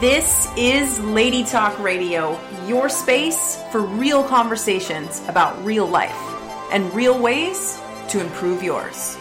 This is Lady Talk Radio, your space for real conversations about real life and real ways to improve yours.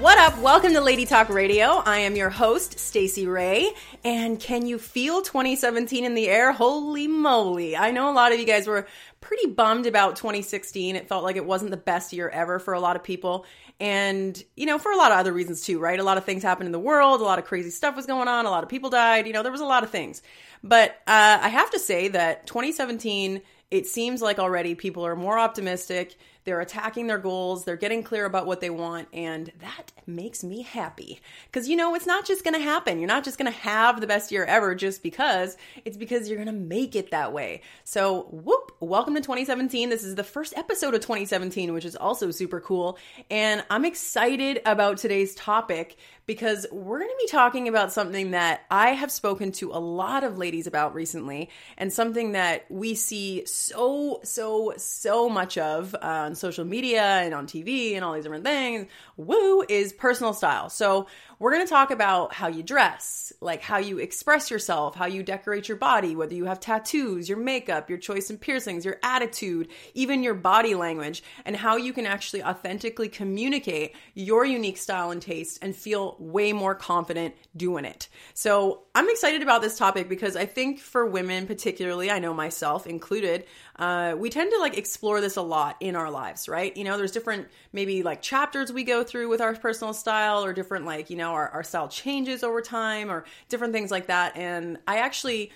What up? Welcome to Lady Talk Radio. I am your host, Stacy Ray. And can you feel 2017 in the air? Holy moly. I know a lot of you guys were pretty bummed about 2016. It felt like it wasn't the best year ever for a lot of people. And, you know, for a lot of other reasons too, right? A lot of things happened in the world, a lot of crazy stuff was going on, a lot of people died, you know, there was a lot of things. But uh, I have to say that 2017, it seems like already people are more optimistic they're attacking their goals, they're getting clear about what they want, and that makes me happy. Because you know, it's not just gonna happen. You're not just gonna have the best year ever just because, it's because you're gonna make it that way. So, whoop, welcome to 2017. This is the first episode of 2017, which is also super cool. And I'm excited about today's topic because we're going to be talking about something that I have spoken to a lot of ladies about recently, and something that we see so, so, so much of on social media and on TV and all these different things. Woo is personal style. So, we're going to talk about how you dress, like how you express yourself, how you decorate your body, whether you have tattoos, your makeup, your choice in piercings, your attitude, even your body language, and how you can actually authentically communicate your unique style and taste and feel way more confident doing it. So, I'm excited about this topic because I think for women, particularly, I know myself included, uh, we tend to like explore this a lot in our lives, right? You know, there's different maybe like chapters we go through with our personal style or different like, you know, our, our style changes over time or different things like that. And I actually,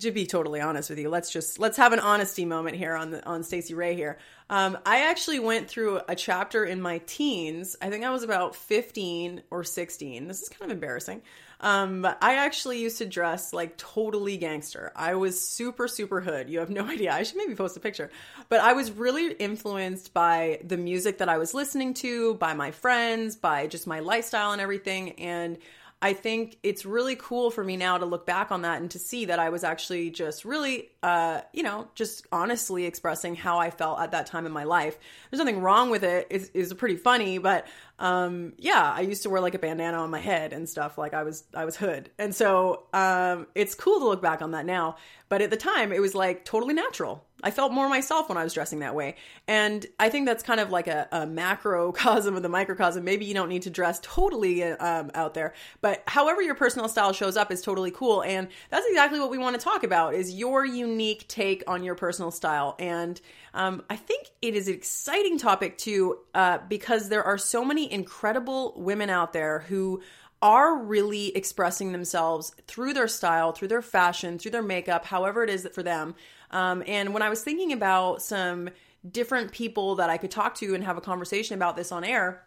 to be totally honest with you, let's just let's have an honesty moment here on the on Stacy Ray here. Um, I actually went through a chapter in my teens. I think I was about 15 or 16. This is kind of embarrassing. Um, but I actually used to dress like totally gangster. I was super, super hood. You have no idea. I should maybe post a picture. But I was really influenced by the music that I was listening to, by my friends, by just my lifestyle and everything. And I think it's really cool for me now to look back on that and to see that I was actually just really, uh, you know, just honestly expressing how I felt at that time in my life. There's nothing wrong with it. It's, it's pretty funny, but um, yeah, I used to wear like a bandana on my head and stuff. Like I was, I was hood, and so um, it's cool to look back on that now. But at the time, it was like totally natural. I felt more myself when I was dressing that way. And I think that's kind of like a, a macrocosm of the microcosm. Maybe you don't need to dress totally um, out there, but however your personal style shows up is totally cool. And that's exactly what we want to talk about is your unique take on your personal style. And um, I think it is an exciting topic too, uh, because there are so many incredible women out there who are really expressing themselves through their style, through their fashion, through their makeup, however it is that for them. Um, and when I was thinking about some different people that I could talk to and have a conversation about this on air,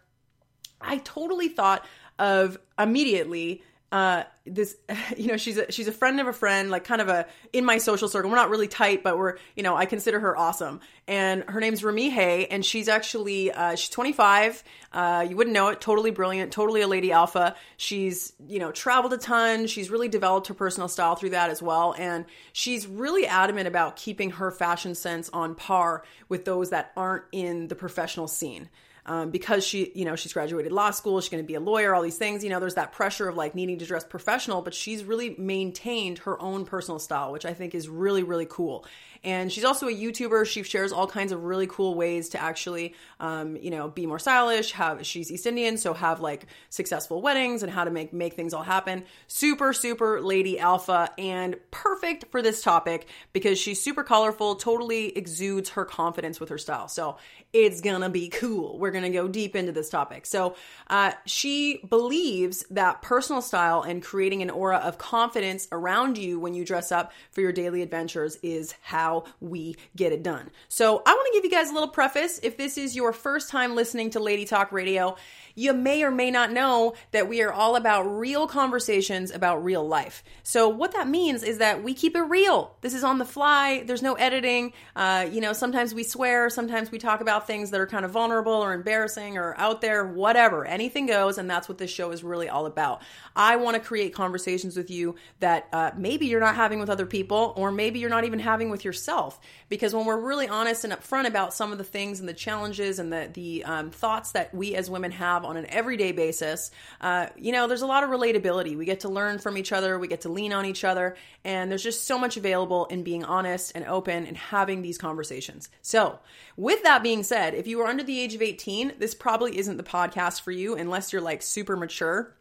I totally thought of immediately uh this you know she's a she's a friend of a friend like kind of a in my social circle. We're not really tight but we're you know i consider her awesome. And her name's remi hay and she's actually uh she's 25 uh you wouldn't know it. Totally brilliant. Totally a lady alpha. She's you know traveled a ton. She's really developed her personal style through that as well. And she's really adamant about keeping her fashion sense on par with those that aren't in the professional scene um, because she, you know, she's graduated law school, she's going to be a lawyer, all these things. You know, there's that pressure of like needing to dress professional, but she's really maintained her own personal style, which I think is really, really cool. And she's also a YouTuber. She shares all kinds of really cool ways to actually, um, you know, be more stylish. Have she's East Indian, so have like successful weddings and how to make make things all happen. Super, super lady alpha and perfect for this topic because she's super colorful. Totally exudes her confidence with her style. So it's gonna be cool. We're gonna go deep into this topic. So uh, she believes that personal style and creating an aura of confidence around you when you dress up for your daily adventures is how we get it done. So I want to give you guys a little preface. If this is your first time listening to Lady Talk Radio, you may or may not know that we are all about real conversations about real life. So, what that means is that we keep it real. This is on the fly, there's no editing. Uh, you know, sometimes we swear, sometimes we talk about things that are kind of vulnerable or embarrassing or out there, whatever. Anything goes, and that's what this show is really all about. I want to create conversations with you that uh, maybe you're not having with other people, or maybe you're not even having with yourself. Because when we're really honest and upfront about some of the things and the challenges and the the um, thoughts that we as women have on an everyday basis, uh, you know, there's a lot of relatability. We get to learn from each other, we get to lean on each other, and there's just so much available in being honest and open and having these conversations. So, with that being said, if you are under the age of 18, this probably isn't the podcast for you unless you're like super mature.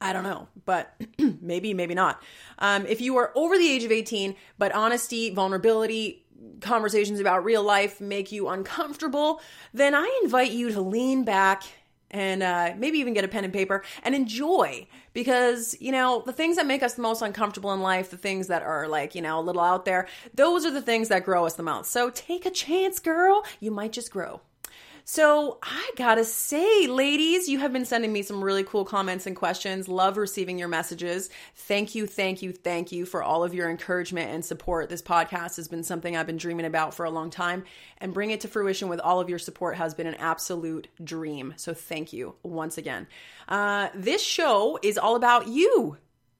I don't know, but maybe, maybe not. Um, if you are over the age of 18, but honesty, vulnerability, conversations about real life make you uncomfortable, then I invite you to lean back and uh, maybe even get a pen and paper and enjoy because you know the things that make us the most uncomfortable in life the things that are like you know a little out there those are the things that grow us the most. So take a chance girl. You might just grow so I gotta say, ladies, you have been sending me some really cool comments and questions. Love receiving your messages. Thank you, thank you, thank you for all of your encouragement and support. This podcast has been something I've been dreaming about for a long time, and bring it to fruition with all of your support has been an absolute dream. So thank you once again. Uh, this show is all about you.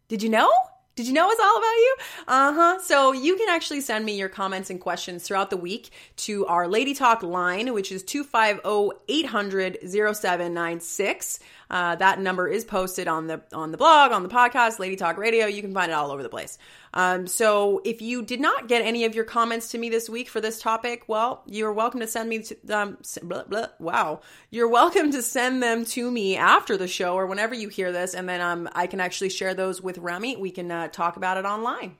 Did you know? Did you know it's all about you? Uh huh. So you can actually send me your comments and questions throughout the week to our Lady Talk line, which is 250 800 0796. Uh, that number is posted on the on the blog, on the podcast, Lady Talk Radio. You can find it all over the place. Um, so if you did not get any of your comments to me this week for this topic, well, you're welcome to send me to um, blah, blah, wow, you're welcome to send them to me after the show or whenever you hear this, and then um, I can actually share those with Remy. We can uh, talk about it online.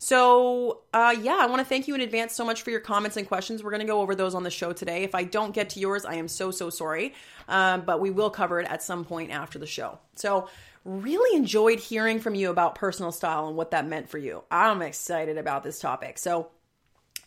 So, uh, yeah, I want to thank you in advance so much for your comments and questions. We're going to go over those on the show today. If I don't get to yours, I am so, so sorry. Um, but we will cover it at some point after the show. So, really enjoyed hearing from you about personal style and what that meant for you. I'm excited about this topic. So,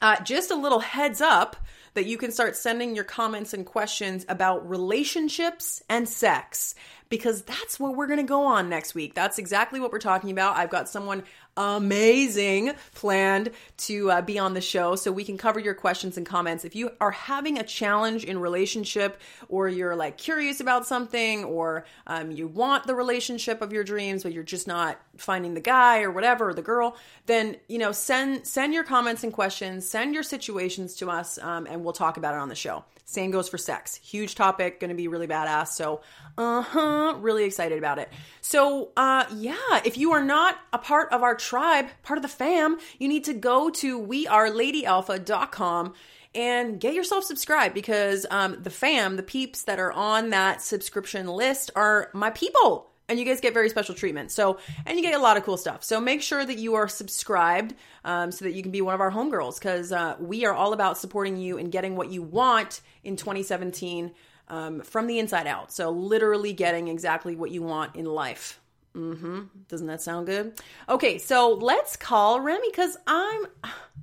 uh, just a little heads up that you can start sending your comments and questions about relationships and sex because that's what we're going to go on next week. That's exactly what we're talking about. I've got someone amazing planned to uh, be on the show so we can cover your questions and comments. If you are having a challenge in relationship or you're like curious about something or um, you want the relationship of your dreams but you're just not finding the guy or whatever or the girl, then you know send send your comments and questions, send your situations to us, um, and we'll talk about it on the show. Same goes for sex. Huge topic, to be really badass. So, uh huh, really excited about it. So, uh, yeah, if you are not a part of our tribe, part of the fam, you need to go to weareladyalpha.com and get yourself subscribed because um, the fam, the peeps that are on that subscription list are my people and you guys get very special treatment. So, and you get a lot of cool stuff. So make sure that you are subscribed um, so that you can be one of our homegirls because uh, we are all about supporting you and getting what you want in 2017 um, from the inside out. So literally getting exactly what you want in life. Mm-hmm. Doesn't that sound good? Okay, so let's call Remy because I'm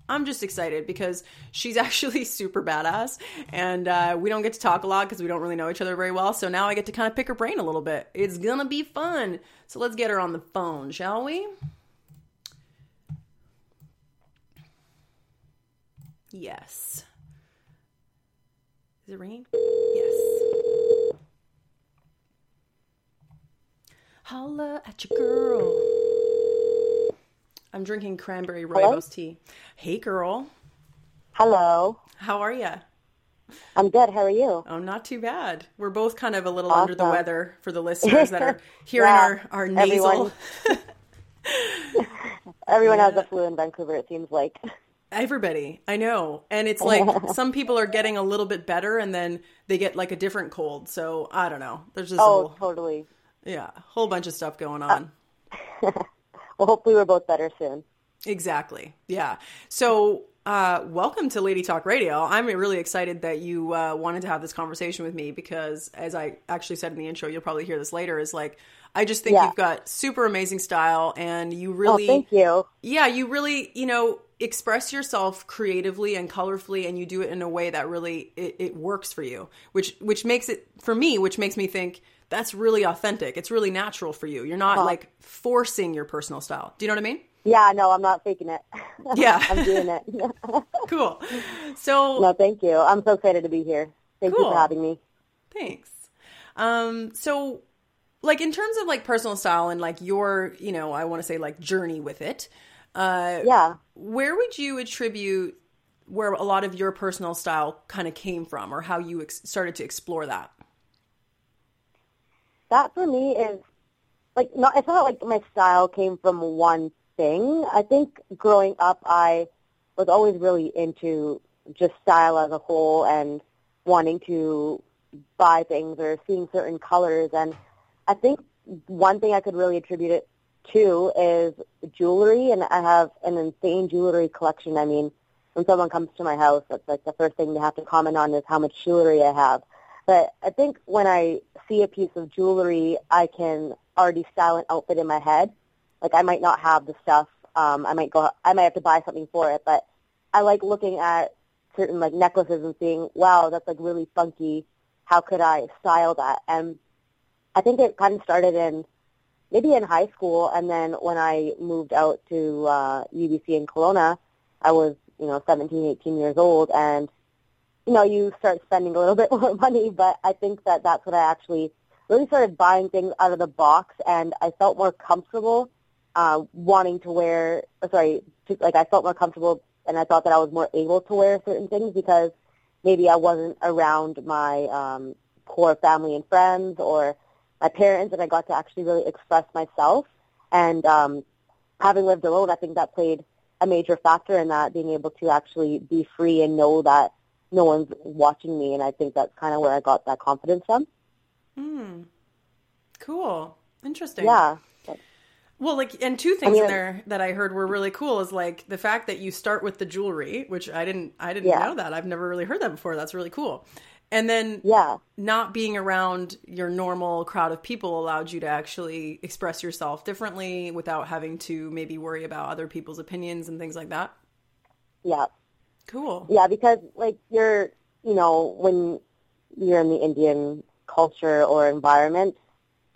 I'm just excited because she's actually super badass, and uh, we don't get to talk a lot because we don't really know each other very well. So now I get to kind of pick her brain a little bit. It's gonna be fun. So let's get her on the phone, shall we? Yes. Is it ringing? Yes. Holla at your girl. I'm drinking cranberry rooibos tea. Hey, girl. Hello. How are you? I'm good. How are you? Oh, not too bad. We're both kind of a little awesome. under the weather for the listeners that are hearing yeah, our, our nasal. Everyone, everyone yeah. has the flu in Vancouver, it seems like. Everybody, I know. And it's like some people are getting a little bit better and then they get like a different cold. So I don't know. There's just Oh, whole, totally. Yeah, a whole bunch of stuff going on. Uh, well, hopefully we're both better soon. Exactly. Yeah. So, uh, welcome to Lady Talk Radio. I'm really excited that you uh, wanted to have this conversation with me because, as I actually said in the intro, you'll probably hear this later. Is like, I just think Yeah. you've got super amazing style, and you Oh, really, thank you. yeah, you really, you know, express yourself creatively and colorfully, and you do it in a way that really it, it works for you, which which makes it for me, which makes me think that's really authentic. It's really natural for you. You're not Huh. like forcing your personal style. Do you know what I mean? Yeah, no, I'm not faking it. Yeah. I'm doing it. Cool. So no, thank you. I'm so excited to be here. Thank you Cool. for having me. Thanks. Um, so like in terms of like personal style and like your, you know, I want to say like journey with it, uh, Yeah. where would you attribute where a lot of your personal style kind of came from or how you ex- started to explore that? That for me is like not it's not like my style came from one thing. I think growing up I was always really into just style as a whole and wanting to buy things or seeing certain colors and I think one thing I could really attribute it to is jewelry and I have an insane jewelry collection. I mean, when someone comes to my house, that's like the first thing they have to comment on is how much jewelry I have. But I think when I see a piece of jewelry, I can already style an outfit in my head. Like I might not have the stuff. Um, I might go. I might have to buy something for it. But I like looking at certain like necklaces and seeing, wow, that's like really funky. How could I style that? And I think it kind of started in maybe in high school, and then when I moved out to uh, UBC in Kelowna, I was you know 17, 18 years old, and you know, you start spending a little bit more money, but I think that that's when I actually really started buying things out of the box, and I felt more comfortable uh, wanting to wear. Sorry, to, like I felt more comfortable, and I thought that I was more able to wear certain things because maybe I wasn't around my um, core family and friends or my parents, and I got to actually really express myself. And um, having lived alone, I think that played a major factor in that, being able to actually be free and know that no one's watching me, and I think that's kind of where I got that confidence from. Hmm. Cool. Interesting. Yeah, Well, like, and two things mean, in there that I heard were really cool is like the fact that you start with the jewelry, which I didn't, I didn't Yeah. know that. I've never really heard that before. That's really cool. And then yeah, not being around your normal crowd of people allowed you to actually express yourself differently without having to maybe worry about other people's opinions and things like that. yeah, Cool. yeah. Because like you're, you know, when you're in the Indian culture or environment,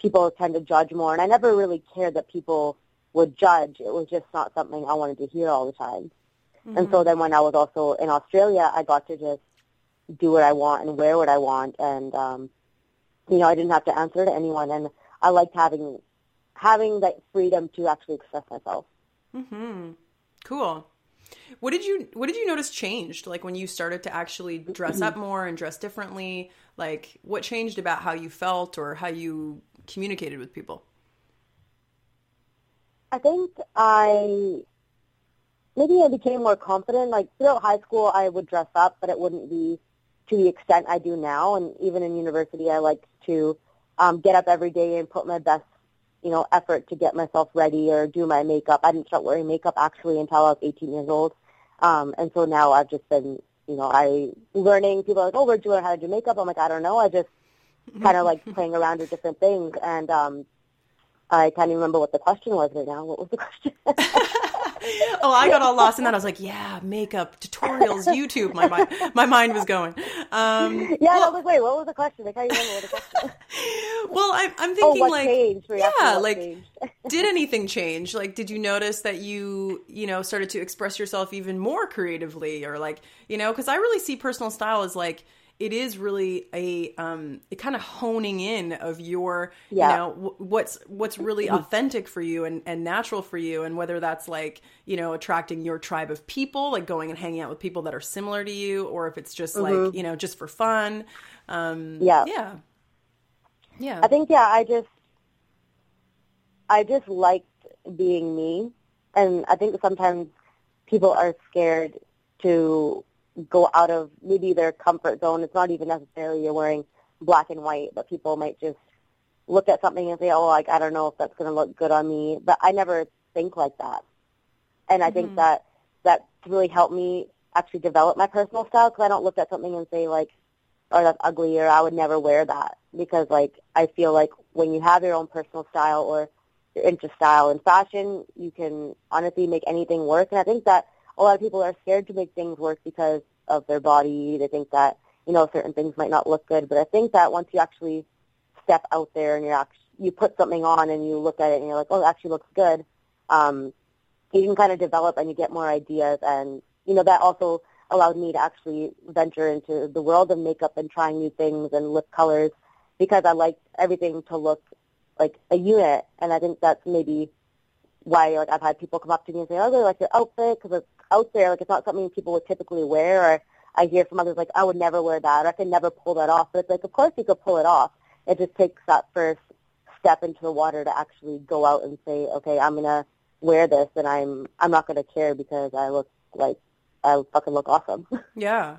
people tend to judge more, and I never really cared that people would judge. It was just not something I wanted to hear all the time. And so then when I was also in Australia, I got to just do what I want and wear what I want, and um, you know, I didn't have to answer to anyone, and I liked having having that freedom to actually express myself. Hmm. Cool. What did you What did you notice changed? Like when you started to actually dress up more and dress differently. Like what changed about how you felt or how you communicated with people? I think I maybe I became more confident. Like throughout high school, I would dress up, but it wouldn't be to the extent I do now. And even in university, I like to um, get up every day and put my best, you know, effort to get myself ready or do my makeup. I didn't start wearing makeup actually until I was 18 years old, um, and so now I've just been, you know, I learning. People are like, oh, where'd you learn how to do makeup? I'm like, I don't know. I just kind of like playing around with different things, and um, I can't even remember what the question was right now. What was the question? oh, I got all lost in that. I was like, yeah, makeup tutorials, YouTube. My mind, my mind was going. Um, yeah, I was like, wait, what was the question? I can't remember what the question well, I'm, I'm Oh, thinking what like, changed? You yeah, like, did anything change? Like, did you notice that you, you know, started to express yourself even more creatively, or like, you know, because I really see personal style as like it is really a um kind of honing in of your Yeah. you know w- what's what's really authentic for you and and natural for you and whether that's like you know attracting your tribe of people like going and hanging out with people that are similar to you or if it's just like you know just for fun. Um Yeah. yeah. Yeah. I think yeah, I just I just liked being me, and I think sometimes people are scared to go out of maybe their comfort zone. It's not even necessarily you're wearing black and white, but people might just look at something and say, "Oh, like I don't know if that's going to look good on me." But I never think like that, and I think mm-hmm. that that really helped me actually develop my personal style because I don't look at something and say like, "Oh, that's ugly," or "I would never wear that," because like I feel like when you have your own personal style or you're into style and fashion, you can honestly make anything work. And I think that a lot of people are scared to make things work because of their body. They think that you know certain things might not look good. But I think that once you actually step out there and you're actually you put something on and you look at it and you're like, oh, it actually looks good. Um, you can kind of develop and you get more ideas and you know that also allowed me to actually venture into the world of makeup and trying new things and lip colors because I like everything to look like a unit and I think that's maybe why like I've had people come up to me and say, "Oh, I really like your outfit because it's out there. Like it's not something people would typically wear." Or I hear from others like, "I would never wear that. Or I could never pull that off." But it's like, of course you could pull it off. It just takes that first step into the water to actually go out and say, "Okay, I'm gonna wear this, and I'm I'm not gonna care because I look like I fucking look awesome." Yeah.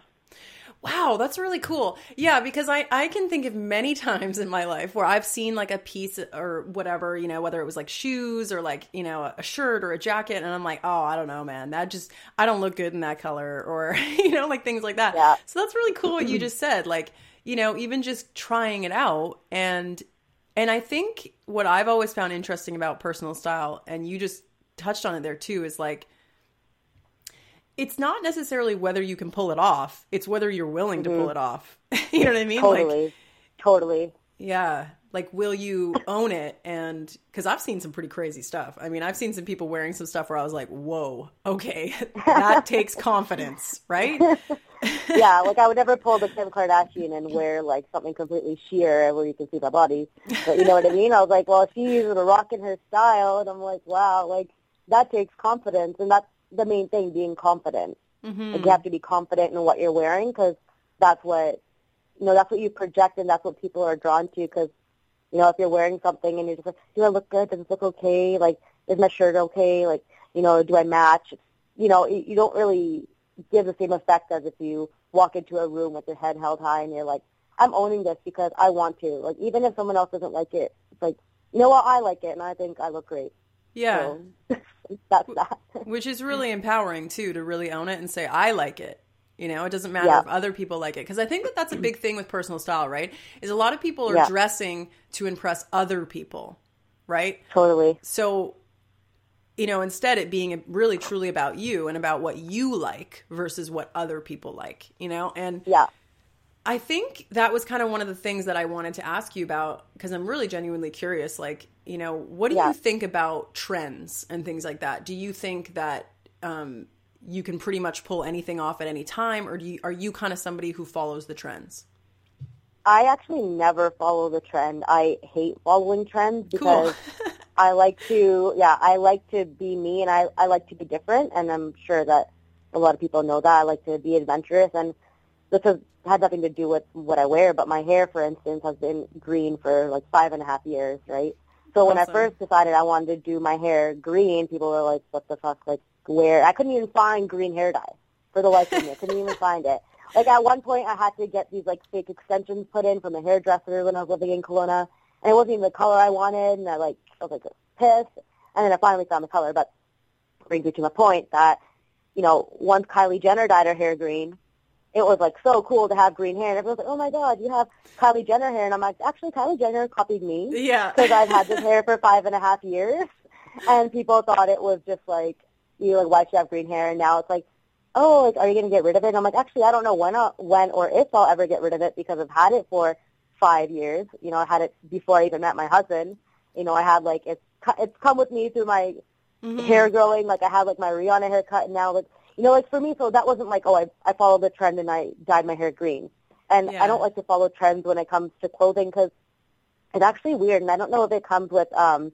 Wow, that's really cool. Yeah, because I I can think of many times in my life where I've seen like a piece or whatever, you know, whether it was like shoes or like, you know, a shirt or a jacket and I'm like, "Oh, I don't know, man. That just I don't look good in that color" or you know, like things like that. Yeah. So that's really cool what you just said. Like, you know, even just trying it out and and I think what I've always found interesting about personal style and you just touched on it there too is like it's not necessarily whether you can pull it off it's whether you're willing to pull mm-hmm. it off. You know what i mean? Totally, like totally. yeah. Like will you own it? And because i've seen some pretty crazy stuff. I mean i've seen some people wearing some stuff where i was like whoa okay. That takes confidence right? Yeah, like I would never pull the Kim Kardashian and wear like something completely sheer where you can see my body. But you know what I mean? I was like, well, she's rocking her style, and I'm like, wow, like that takes confidence, and that's the main thing, being confident. mm-hmm. Like you have to be confident in what you're wearing because that's what you know. That's what you project, and that's what people are drawn to. Because you know, if you're wearing something and you're just like, do I look good? Does it look okay? Like, is my shirt okay? Like, you know, do I match? You know, you you don't really give the same effect as if you walk into a room with your head held high and you're like, I'm owning this because I want to. Like, even if someone else doesn't like it, it's like, you know what? I like it, and I think I look great. yeah So that's that. which is really empowering too to really own it and say i like it you know it doesn't matter Yeah. if other people like it because i think that that's a big thing with personal style right is a lot of people are Yeah. dressing to impress other people right Totally. so you know instead it being really truly about you and about what you like versus what other people like you know and Yeah. I think that was kind of one of the things that I wanted to ask you about because I'm really genuinely curious. Like, you know, what do Yeah. you think about trends and things like that? Do you think that um, you can pretty much pull anything off at any time, or do you, are you kind of somebody who follows the trends? I actually never follow the trend. I hate following trends because I like to, yeah, I like to be me and I, I like to be different. And I'm sure that a lot of people know that. I like to be adventurous. And this has had nothing to do with what I wear, but my hair, for instance, has been green for like five and a half years, right? So when I first decided I wanted to do my hair green, people were like, what the fuck? Like, where? I couldn't even find green hair dye for the life of me. I couldn't even find it. Like at one point, I had to get these like fake extensions put in from a hairdresser when I was living in Kelowna, and it wasn't even the color I wanted. And I like I was like pissed, and then I finally found the color. But brings me to my point that you know once Kylie Jenner dyed her hair green, it was like so cool to have green hair, and everyone's like, "Oh my God, you have Kylie Jenner hair," and I'm like, "Actually, Kylie Jenner copied me Yeah. because I've had this hair for five and a half years, and people thought it was just like you like why should you have green hair, and now it's like, oh, like are you gonna get rid of it? And I'm like, actually, I don't know when, I'll, when or if I'll ever get rid of it because I've had it for five years. You know, I had it before I even met my husband. You know, I had like it's it's come with me through my Mhm. hair growing. Like I had like my Rihanna haircut, and now like you know, like for me, so that wasn't like oh, I I followed the trend and I dyed my hair green. And Yeah. I don't like to follow trends when it comes to clothing because it's actually weird, and I don't know if it comes with um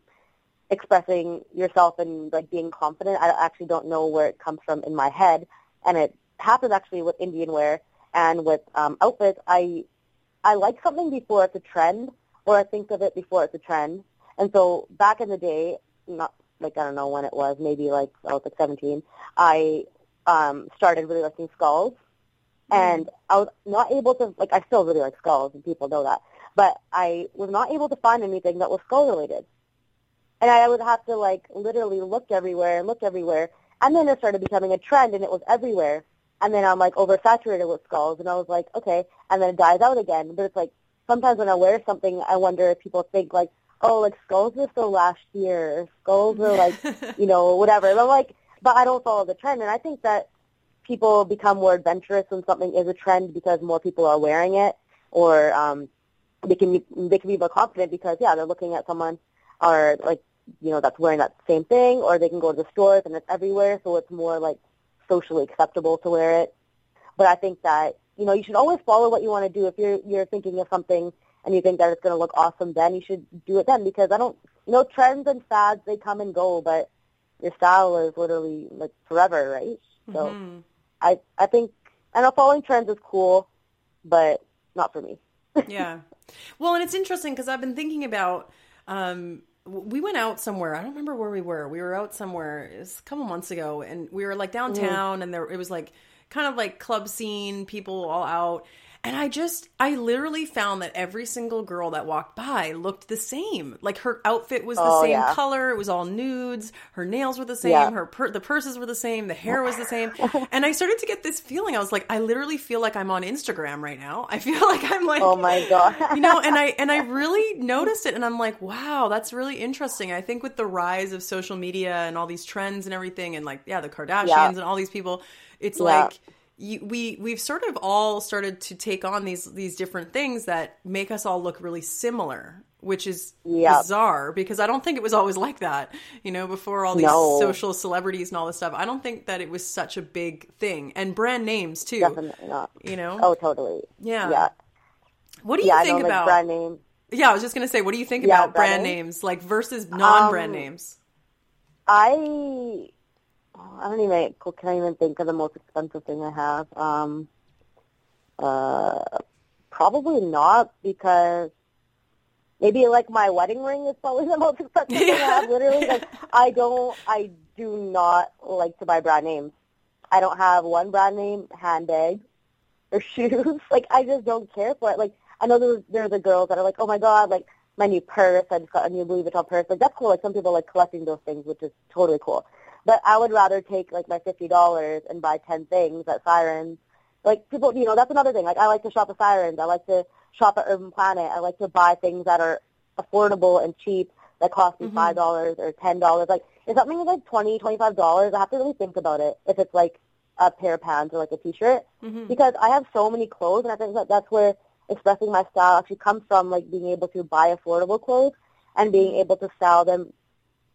expressing yourself and like being confident. I actually don't know where it comes from in my head, and it happens actually with Indian wear and with um, outfits. I I like something before it's a trend, or I think of it before it's a trend. And so back in the day, not like I don't know when it was, maybe like I was like 17. I um, started really liking skulls, and I was not able to like. I still really like skulls, and people know that. But I was not able to find anything that was skull related, and I would have to like literally look everywhere and look everywhere. And then it started becoming a trend, and it was everywhere. And then I'm like oversaturated with skulls, and I was like, okay. And then it dies out again. But it's like sometimes when I wear something, I wonder if people think like, oh, like skulls were so last year. Skulls were like, you know, whatever. And I'm like, but I don't follow the trend. And I think that people become more adventurous when something is a trend because more people are wearing it, or um, they can be, they can be more confident because yeah, they're looking at someone or like you know, that's wearing that same thing, or they can go to the stores and it's everywhere, so it's more like socially acceptable to wear it. But I think that you know you should always follow what you want to do. If you're you're thinking of something and you think that it's going to look awesome, then you should do it then because I don't, you know, trends and fads they come and go, but your style is literally like forever, right? So Mhm. I I think I know following trends is cool, but not for me. yeah. Well, and it's interesting because I've been thinking about. Um, we went out somewhere. I don't remember where we were. We were out somewhere. It was a couple months ago, and we were like downtown, and there it was like kind of like club scene, people all out. And I just, I literally found that every single girl that walked by looked the same. Like her outfit was the Oh, same yeah. color. It was all nudes. Her nails were the same. Yeah. Her per- the purses were the same. The hair was the same. and I started to get this feeling. I was like, I literally feel like I'm on Instagram right now. I feel like I'm like, Oh my god. you know and i and i really noticed it and i'm like wow that's really interesting i think with the rise of social media and all these trends and everything and like yeah the kardashians Yeah. and all these people it's like you, we we've sort of all started to take on these these different things that make us all look really similar which is Yeah. bizarre because i don't think it was always like that you know before all these No. social celebrities and all this stuff i don't think that it was such a big thing and brand names too Definitely not. you know Oh, totally. yeah. Yeah. what do you Yeah, think know, like, about brand name. yeah, I was just gonna say, what do you think Yeah, about brand brand names, like versus non-brand Um, names? I I don't even can't even think of the most expensive thing I have. Um, uh, probably not because maybe like my wedding ring is probably the most expensive thing I have. Literally, like I don't, I do not like to buy brand names. I don't have one brand name handbag or shoes. like I just don't care for it. Like I know there's there's the girls that are like, oh my god, like my new purse. I just got a new Louis Vuitton purse. Like that's cool. Like some people like collecting those things, which is totally cool. But I would rather take like my fifty dollars and buy ten things at Sirens. Like people, you know, that's another thing. Like I like to shop at Sirens. I like to shop at Urban Planet. I like to buy things that are affordable and cheap that cost me Mhm. five dollars or ten dollars. Like if something is like twenty, twenty five dollars, I have to really think about it. If it's like a pair of pants or like a t-shirt, hmm because I have so many clothes, and I think that that's where expressing my style actually comes from, like being able to buy affordable clothes and being able to style them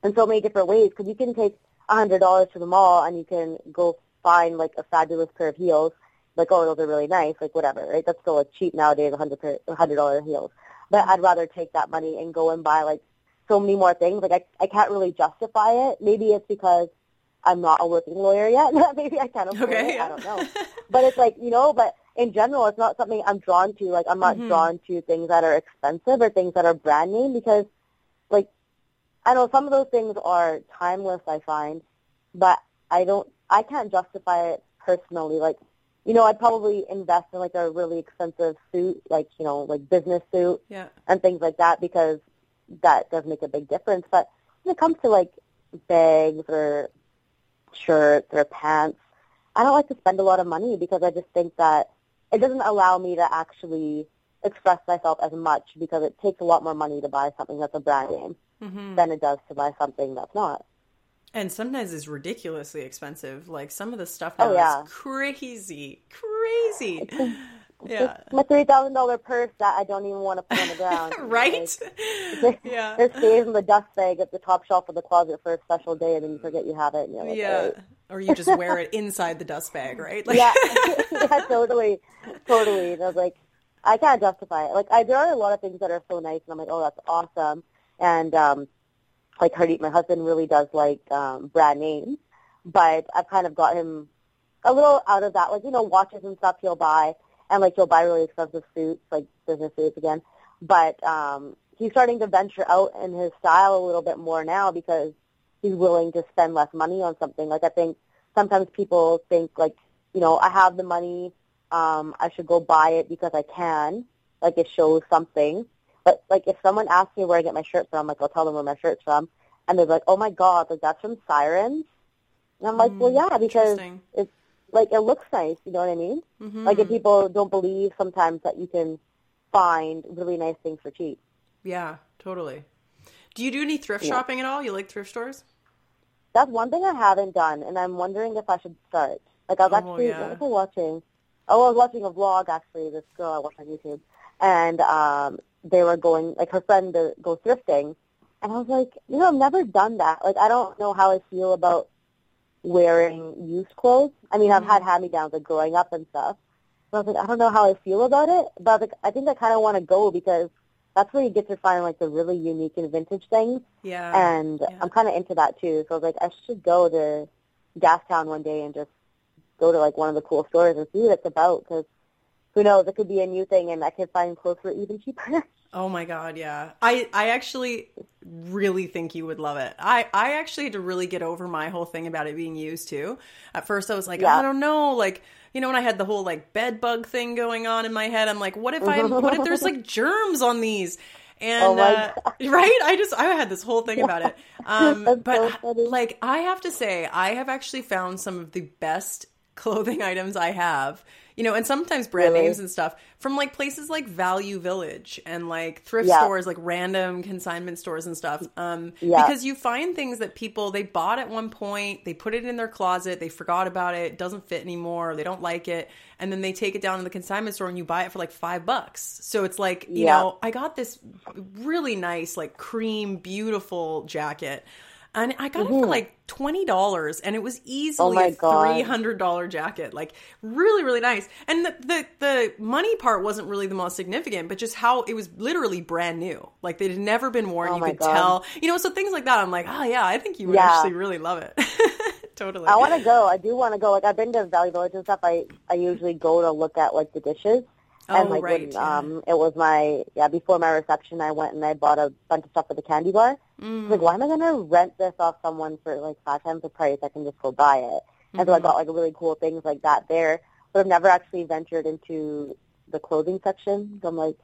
in so many different ways. Because you can take a hundred dollars to the mall and you can go find like a fabulous pair of heels, like oh those are really nice, like whatever, right? That's still like cheap nowadays, a hundred pair, a hundred dollar heels. But I'd rather take that money and go and buy like so many more things. Like I, I can't really justify it. Maybe it's because I'm not a working lawyer yet. Maybe I can't afford Okay, it. yeah. I don't know but it's like you know but in general it's not something i'm drawn to like i'm not Mhm. drawn to things that are expensive or things that are brand name because i know some of those things are timeless i find but i don't i can't justify it personally like you know i'd probably invest in like a really expensive suit like you know like business suit yeah, and things like that because that does make a big difference. But when it comes to like bags or shirts or pants, I don't like to spend a lot of money because I just think that it doesn't allow me to actually express myself as much because it takes a lot more money to buy something that's a brand name hmm than it does to buy something that's not. and sometimes it's ridiculously expensive. Like some of the stuff now Oh, yeah. is crazy, crazy. Yeah, It's my three thousand dollar purse that I don't even want to put on the ground. right. Like, yeah, it stays in the dust bag at the top shelf of the closet for a special day, and then you forget you have it. And you're like, yeah. "Alright." Or you just wear it inside the dust bag, right? Like, yeah, yeah, totally, totally. And I was like, I can't justify it. Like, I, there are a lot of things that are so nice, and I'm like, oh, that's awesome. And um, like Hardeep, my husband really does like um, brand names, but I've kind of got him a little out of that. Like, you know, watches and stuff he'll buy, and like he'll buy really expensive suits, like business suits again. But um, he's starting to venture out in his style a little bit more now because he's willing to spend less money on something. Like I think sometimes people think like, you know, I have the money, um, I should go buy it because I can. Like it shows something. But like if someone asks me where I get my shirt from, like I'll tell them where my shirt's from, and they're like, "Oh my god, like that's from Sirens," and I'm like, Mm, "Well, yeah, because it's like it looks nice. You know what I mean? Mhm. Like if people don't believe sometimes that you can find really nice things for cheap. yeah, totally. Do you do any thrift Yeah. shopping at all? You like thrift stores? That's one thing I haven't done, and I'm wondering if I should start. Like I was Oh, actually, yeah. what was I watching? Oh, I was watching a vlog actually. This girl I watched on YouTube, and um, they were going like her friend uh, goes thrifting, And I was like, you know, I've never done that. Like, I don't know how I feel about wearing used clothes. I mean, I've Mm-hmm. had hand-me-downs like growing up and stuff. But I was like, I don't know how I feel about it. But I, was like, I think I kind of want to go because that's where you get to find like the really unique and vintage things. Yeah. and yeah. I'm kind of into that too. So I was like, I should go to Gastown one day and just go to like one of the cool stores and see what it's about because who knows, it could be a new thing and I could find clothes for even cheaper. Oh my god, yeah. I I actually really think you would love it. I I actually had to really get over my whole thing about it being used too. At first I was like, Yeah. I don't know, like you know when I had the whole like bed bug thing going on in my head, I'm like, what if I what if there's like germs on these? And Oh uh, right, I just I had this whole thing about it. Um, but so like I have to say, I have actually found some of the best clothing items I have. You know, and sometimes brand Really? names and stuff from like places like Value Village and like thrift Yeah. stores, like random consignment stores and stuff. Um, Yeah. because you find things that people they bought at one point, they put it in their closet, they forgot about it, it doesn't fit anymore, they don't like it, and then they take it down to the consignment store and you buy it for like five bucks. So it's like, you Yeah. know, I got this really nice, like cream, beautiful jacket. And I got it for like twenty dollars, and it was easily Mm-hmm. Oh a three hundred dollar jacket. Like really, really nice. And the, the the money part wasn't really the most significant, but just how it was literally brand new. Like they'd never been worn. Oh you could God. tell, you know. So things like that, I'm like, oh yeah, I think you would Yeah. actually really love it. totally. I want to go. I do want to go. Like I've been to Value Village and stuff. I I usually go to look at like the dishes. Oh, and like right, when yeah. um it was my yeah before my reception, I went and I bought a bunch of stuff for the candy bar. Mm. like, why am I gonna rent this off someone for like five times the price? I can just go buy it. And Mm-hmm. so I got like really cool things like that there. But I've never actually ventured into the clothing section. So I'm like,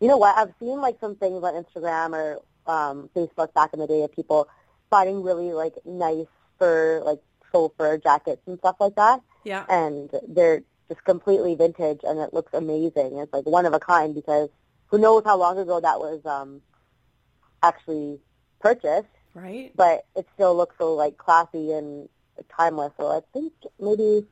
you know what? I've seen like some things on Instagram or um, Facebook back in the day of people finding really like nice fur, like faux fur jackets and stuff like that, yeah. and they're just completely vintage and it looks amazing. It's like one of a kind because who knows how long ago that was um, actually purchased, Right. but it still looks so like classy and timeless. So I think maybe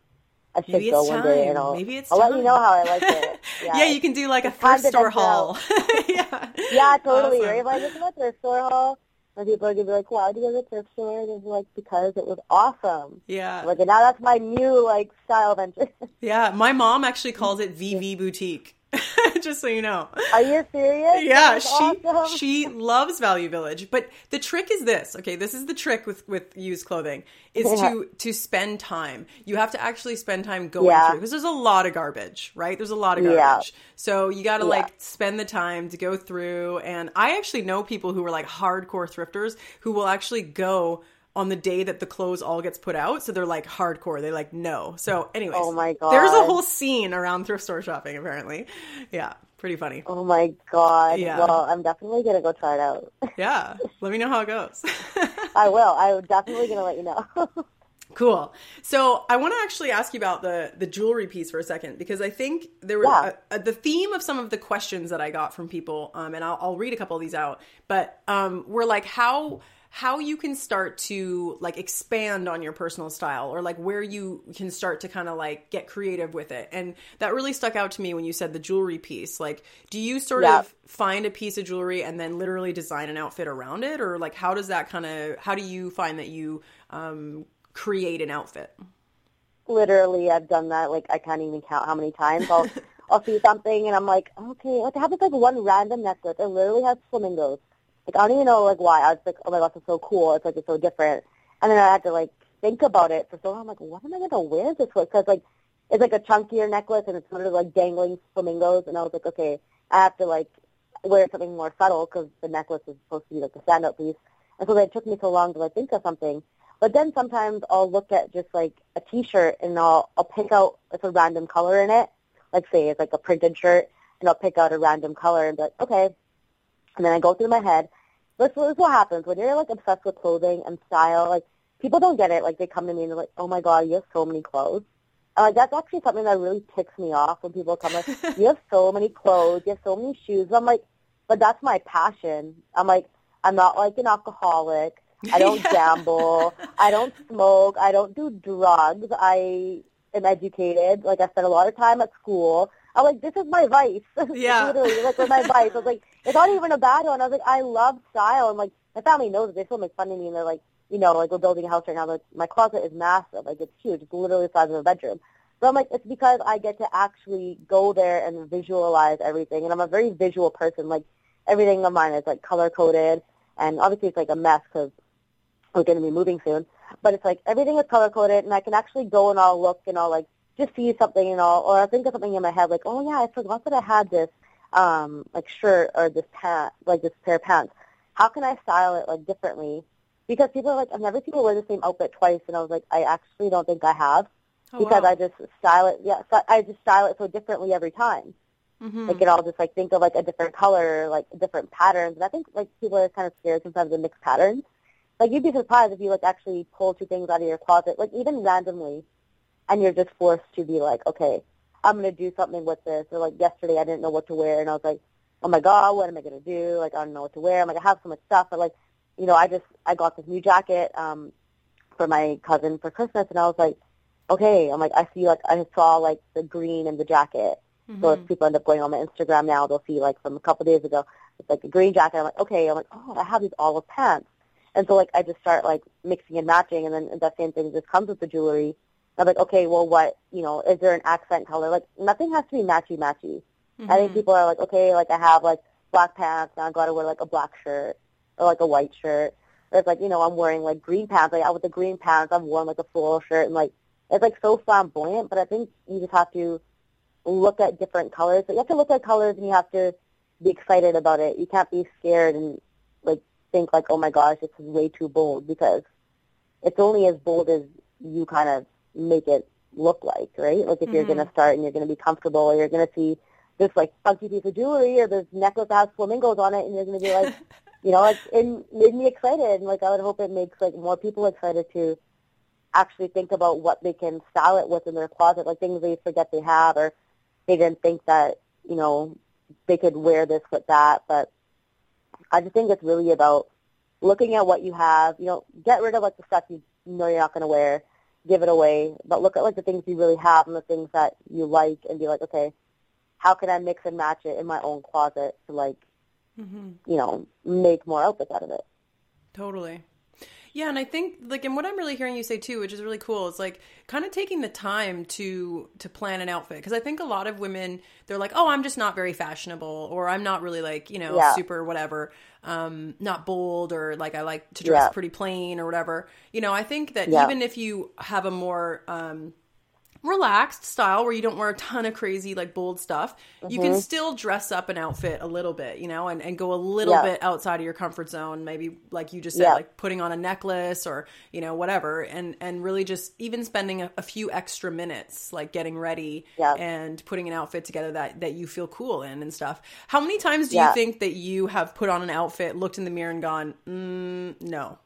I should Maybe go one day time. and I'll, Maybe it's I'll let you know how I like it. Yeah. Yeah, you can do like a thrift store haul. yeah. Yeah, totally. Awesome. Right? Like, it's not thrift store haul. And people are gonna be like, "Why do you go to the thrift store?" And it's like, "Because it was awesome." Yeah. Like, and now that's my new like style venture. Yeah. My mom actually calls it VV Boutique. Just so you know. are you serious? yeah she awesome. she loves value village but the trick is this okay this is the trick with with used clothing is Yeah. to to spend time you have to actually spend time going Yeah. through because there's a lot of garbage right there's a lot of Yeah. garbage so you got to Yeah. like spend the time to go through and i actually know people who are like hardcore thrifters who will actually go on the day that the clothes all gets put out so they're like hardcore they like no so anyways Oh my god, there's a whole scene around thrift store shopping apparently yeah pretty funny Oh my god. Yeah. Well, I'm definitely gonna go try it out. yeah let me know how it goes I will. I'm definitely gonna let you know. cool so i want to actually ask you about the the jewelry piece for a second because i think there were Yeah. uh, uh, the theme of some of the questions that i got from people um, and I'll, I'll read a couple of these out but um, were like how how you can start to like expand on your personal style or like where you can start to kind of like get creative with it and that really stuck out to me when you said the jewelry piece like do you sort Yeah. of find a piece of jewelry and then literally design an outfit around it or like how does that kind of how do you find that you um, create an outfit Literally, I've done that. Like, I can't even count how many times I'll I'll see something and I'm like, okay, like I have this like one random necklace. It literally has flamingos. Like I don't even know like why. I was like, oh my gosh, it's so cool. It's like it's so different. And then I had to like think about it for so long. I'm like, what am I gonna wear this with? Because like it's like a chunkier necklace and it's sort of like dangling flamingos. And I was like, okay, I have to like wear something more subtle because the necklace is supposed to be like a standout piece. And so it took me so long to like think of something. But then sometimes I'll look at just like a T-shirt and I'll I'll pick out like a random color in it. Like say it's like a printed shirt, and I'll pick out a random color and be like, okay. And then I go through my head. This, this is what happens when you're like obsessed with clothing and style. Like people don't get it. Like they come to me and they're like, oh my god, you have so many clothes. And like that's actually something that really ticks me off when people come like, you have so many clothes, you have so many shoes. I'm like, but that's my passion. I'm like, I'm not like an alcoholic. I don't gamble. I don't smoke. I don't do drugs. I am educated. Like I spent a lot of time at school. I'm like, this is my vice. Yeah. Literally, like with my vice. I was like, it's not even a bad one. I was like, I love style and like my family knows it. They still make fun of me, and they're like, you know, like we're building a house right now. Like my closet is massive, like it's huge. It's literally the size of a bedroom. But I'm like, it's because I get to actually go there and visualize everything, and I'm a very visual person. Like everything of mine is like color coded, and obviously it's like a mess because we're going to be moving soon. But it's like everything is color coded, and I can actually go and I'll look and I'll like just see something and all, or I think of something in my head like, oh yeah, I forgot that I had this um like shirt or this pant, like this pair of pants. How can I style it like differently? Because people are like, I've never seen you wear the same outfit twice, and I was like, I actually don't think I have Oh, because wow. I just style it. Yeah, so I just style it so differently every time. Mhm. Like, it I'll just like think of like a different color, like different patterns. And I think like people are kind of scared sometimes of the mixed patterns. Like you'd be surprised if you like actually pull two things out of your closet, like even randomly, and you're just forced to be like, okay, I'm gonna do something with this. Or like yesterday, I didn't know what to wear, and I was like, oh my god, what am I gonna do? Like I don't know what to wear. I'm like, I have so much stuff, but like, you know, I just I got this new jacket um for my cousin for Christmas, and I was like, okay, I'm like, I see like I saw like the green in the jacket. So if people end up going on my Instagram now, they'll see like from a couple days ago, it's like a green jacket. I'm like, okay, I'm like, oh, I have these olive pants. And so like I just start like mixing and matching, and then that same thing just comes with the jewelry. I'm like, okay, well, what you know, is there an accent color? Like nothing has to be matchy matchy. I think mm-hmm. people are like, okay, like I have like black pants, now I got to wear like a black shirt or like a white shirt. Or it's like you know I'm wearing like green pants. Like with the green pants, I've worn like a floral shirt, and like it's like so flamboyant. But I think you just have to look at different colors. But you have to look at colors, and you have to be excited about it. You can't be scared and like think like, oh my gosh, this is way too bold because it's only as bold as you kind of make it look like, right? Like if you're going to mm-hmm. start and you're going to be comfortable, or you're going to see this like funky piece of jewelry or this necklace that has flamingos on it, and you're going to be like, you know, like it made me excited, and like I would hope it makes like more people excited to actually think about what they can style it with in their closet, like things they forget they have, or they didn't think that you know they could wear this with that. But I just think it's really about looking at what you have. You know, get rid of like the stuff you know you're not going to wear, give it away, but look at like the things you really have and the things that you like, and be like, okay, how can I mix and match it in my own closet to like, mhm you know, make more outfits out of it. Totally. Yeah, and I think like and what I'm really hearing you say too, which is really cool, is like kind of taking the time to to plan an outfit because I think a lot of women they're like, "Oh, I'm just not very fashionable or I'm not really like, you know, Yeah. super whatever, um not bold or like I like to dress Yeah. pretty plain or whatever." You know, I think that Yeah. even if you have a more um relaxed style where you don't wear a ton of crazy like bold stuff you Mm-hmm. can still dress up an outfit a little bit you know and, and go a little Yeah. bit outside of your comfort zone maybe like you just said Yeah. like putting on a necklace or you know whatever and and really just even spending a, a few extra minutes like getting ready Yeah. and putting an outfit together that that you feel cool in and stuff how many times do you think that you have put on an outfit looked in the mirror and gone mm, no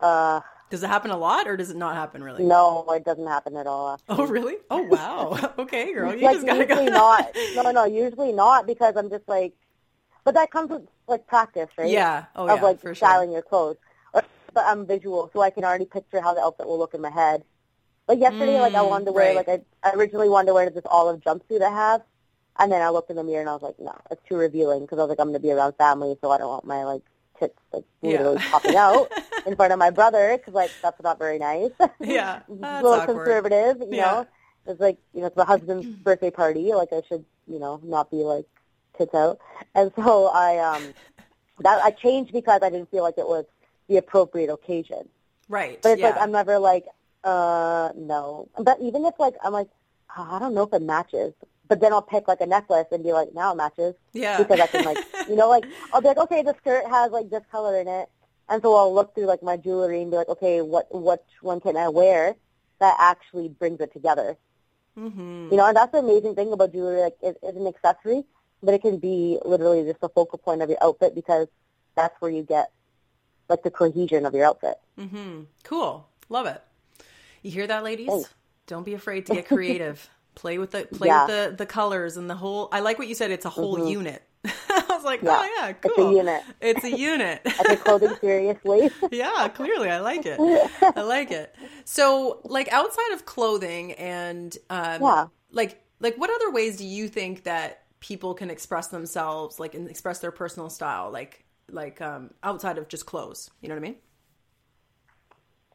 Uh, does it happen a lot or does it not happen really no, it doesn't happen at all. oh really oh wow okay girl you like just gotta usually go not. No, no, usually not because I'm just like, but that comes with like practice, right? Yeah. Oh, of yeah, like for sure. styling your clothes. Or, but I'm visual, so I can already picture how the outfit will look in my head. Like yesterday, like I Mm, wanted to wear, right. like I, I originally wanted to wear this olive jumpsuit I have, and then I looked in the mirror and I was like, no, it's too revealing because I was like, I'm going to be around family, so I don't want my like tits like Yeah. literally popping out in front of my brother because like that's not very nice. Yeah, a little awkward. conservative, you Yeah. know. It's like you know, it's my husband's birthday party. Like I should, you know, not be like tits out. And so I um that I changed because I didn't feel like it was the appropriate occasion. right But it's yeah like I'm never like, uh, no. But even if like I'm like, oh, I don't know if it matches. But then I'll pick like a necklace and be like, now it matches yeah because I can like, you know, like I'll be like, okay, the skirt has like this color in it, and so I'll look through like my jewelry and be like, okay, what what one can I wear that actually brings it together? hmm You know, and that's the amazing thing about jewelry. Like, it, it's an accessory, but it can be literally just the focal point of your outfit because that's where you get like the cohesion of your outfit. hmm Cool. Love it. You hear that, ladies? Thanks. Don't be afraid to get creative. Play with the play Yeah. with the the colors and the whole. I like what you said. It's a whole unit. I was like, Yeah. oh yeah, cool. It's a unit. It's a unit. I clothing seriously. yeah, clearly, I like it. I like it. So, like outside of clothing and um, Yeah. like like what other ways do you think that people can express themselves, like and express their personal style, like like um, outside of just clothes. You know what I mean?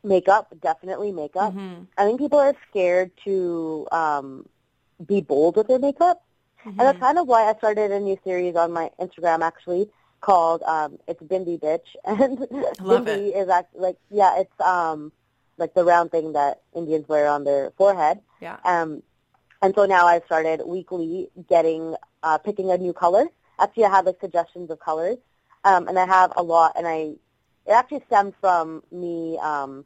Makeup, definitely makeup. Mm-hmm. I think people are scared to um, be bold with their makeup, and Mm-hmm. that's kind of why I started a new series on my Instagram actually called um, "It's Bindi Bitch," and Bindi is actually like yeah, it's um, like the round thing that Indians wear on their forehead. Yeah. Um, and so now I've started weekly getting uh, picking a new color. Actually, I have like suggestions of colors, um, and I have a lot. And I it actually stems from me um,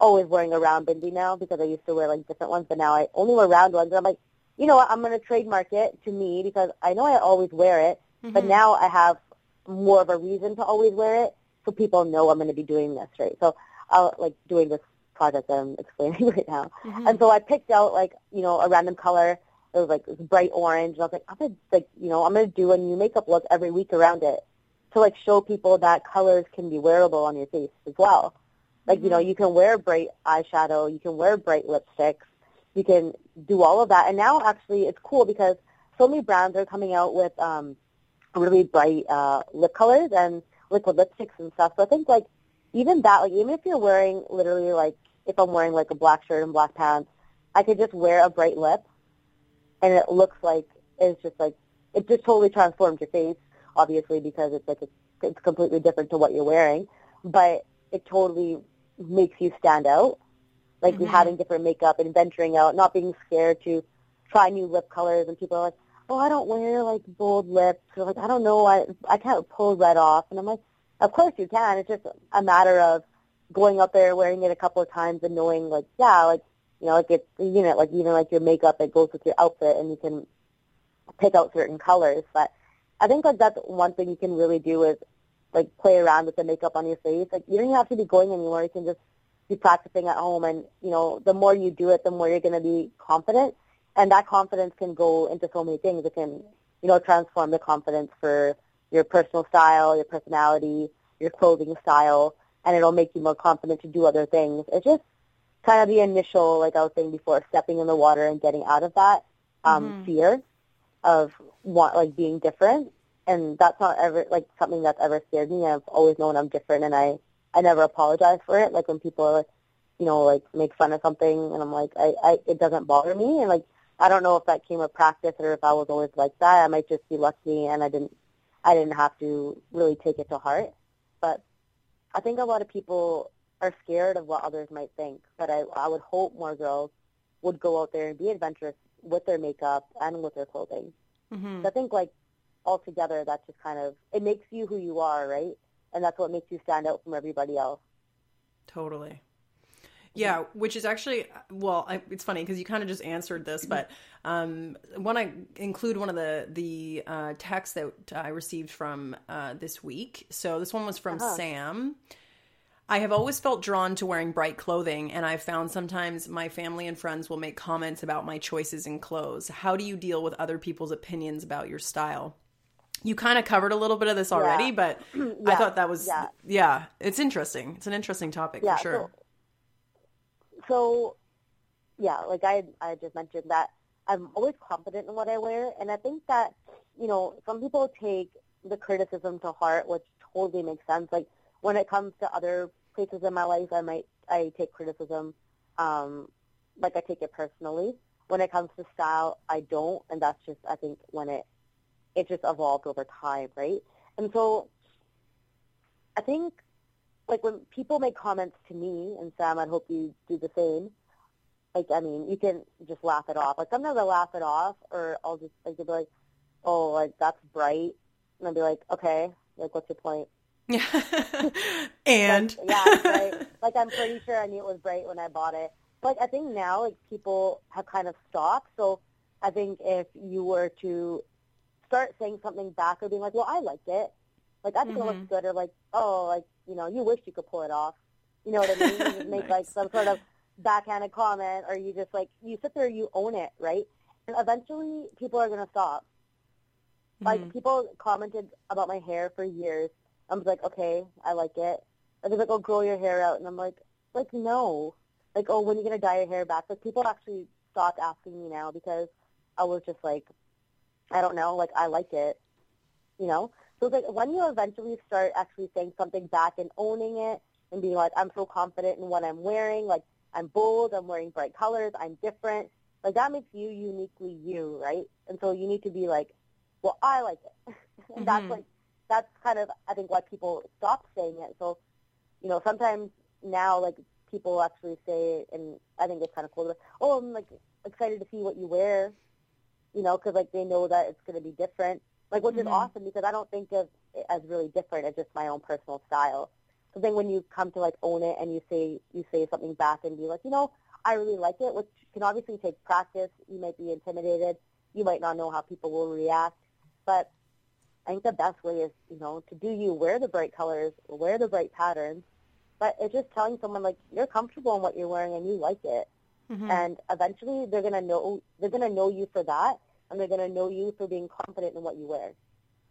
always wearing a round bindi now because I used to wear like different ones, but now I only wear round ones. And I'm like, you know what? I'm going to trademark it to me because I know I always wear it, but now I have more of a reason to always wear it, so people know I'm going to be doing this, right? So I'll like doing this project that I'm explaining right now. And so I picked out like, you know, a random color. It was like this bright orange. And I was like, I'm gonna like, you know, I'm gonna do a new makeup look every week around it to like show people that colors can be wearable on your face as well. Like, you know, you can wear bright eyeshadow, you can wear bright lipsticks, you can do all of that. And now actually it's cool because so many brands are coming out with um really bright uh lip colors and liquid lipsticks and stuff. So I think like even that, like even if you're wearing literally like if I'm wearing like a black shirt and black pants, I could just wear a bright lip and it looks like it's just like it just totally transforms your face, obviously because it's like a, it's completely different to what you're wearing, but it totally makes you stand out. Like Mm-hmm. having different makeup and venturing out, not being scared to try new lip colors and people are like, Oh, I don't wear like bold lips or like I don't know, I I can't pull red off and I'm like, Of course you can. It's just a matter of going out there wearing it a couple of times and knowing like, yeah, like you know, like it's you know, like even like your makeup it goes with your outfit and you can pick out certain colors. But I think like that's one thing you can really do is like play around with the makeup on your face. Like you don't even have to be going anywhere. You can just be practicing at home and you know, the more you do it, the more you're gonna be confident. And that confidence can go into so many things. It can, you know, transform the confidence for your personal style, your personality, your clothing style, and it'll make you more confident to do other things. It's just kind of the initial, like I was saying before, stepping in the water and getting out of that um, fear of want like being different. And that's not ever like something that's ever scared me. I've always known I'm different, and I I never apologize for it. Like when people are, like, you know, like make fun of something, and I'm like, I, I it doesn't bother me. And like I don't know if that came with practice or if I was always like that. I might just be lucky, and I didn't I didn't have to really take it to heart. But I think a lot of people are scared of what others might think. But I I would hope more girls would go out there and be adventurous with their makeup and with their clothing. Mm-hmm. So I think like altogether that's just kind of it makes you who you are, right? And that's what makes you stand out from everybody else. Totally. Yeah, which is actually well, I, it's funny because you kind of just answered this, but um, want to include one of the the uh, texts that I received from uh, this week. So this one was from Sam. I have always felt drawn to wearing bright clothing, and I've found sometimes my family and friends will make comments about my choices in clothes. How do you deal with other people's opinions about your style? You kind of covered a little bit of this already, Yeah. but I thought that was yeah. yeah, it's interesting. It's an interesting topic Yeah, for sure. So yeah, like I I just mentioned that I'm always confident in what I wear, and I think that you know some people take the criticism to heart, which totally makes sense. Like when it comes to other places in my life, I might I take criticism, um, like I take it personally. When it comes to style, I don't, and that's just I think when it it just evolved over time, right? And so I think like when people make comments to me, and Sam, I'd hope you do the same. Like, I mean, you can just laugh it off. Like sometimes I laugh it off, or I'll just like be like, "Oh, like that's bright," and I'll be like, "Okay, like what's your point?" Yeah. and Like, yeah, it's bright. like I'm pretty sure I knew it was bright when I bought it. But I think now like people have kind of stopped. So I think if you were to start saying something back or being like, "Well, I liked it," like I think it looks mm-hmm. good, or like, "Oh, like you know, you wish you could pull it off." You know what I mean? You just make like some sort of backhanded comment, or you just like you sit there, you own it, right? And eventually, people are gonna stop. Like mm-hmm. people commented about my hair for years. I was like, okay, I like it. And they're like, oh, grow your hair out, and I'm like, like no, like oh, when are you gonna dye your hair back? Like people actually stopped asking me now because I was just like I don't know, like I like it, you know. So it's like when you eventually start actually saying something back and owning it and being like, I'm so confident in what I'm wearing, like I'm bold, I'm wearing bright colors, I'm different, like that makes you uniquely you, right? And so you need to be like, well, I like it. and mm-hmm. that's like, that's kind of, I think, why people stop saying it. So, you know, sometimes now, like, people actually say, and I think it's kind of cool, like, oh, I'm, like, excited to see what you wear, you know, because, like, they know that it's going to be different. Like, which mm-hmm. is awesome because I don't think of it as really different. It's just my own personal style. So then when you come to, like, own it and you say, you say something back and be like, you know, I really like it, which can obviously take practice. You might be intimidated. You might not know how people will react. But I think the best way is, you know, to do you wear the bright colors, wear the bright patterns, but it's just telling someone like you're comfortable in what you're wearing and you like it. Mm-hmm. And eventually they're gonna know they're gonna know you for that and they're gonna know you for being confident in what you wear.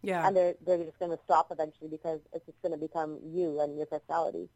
Yeah. And they're they're just gonna stop eventually because it's just gonna become you and your personality.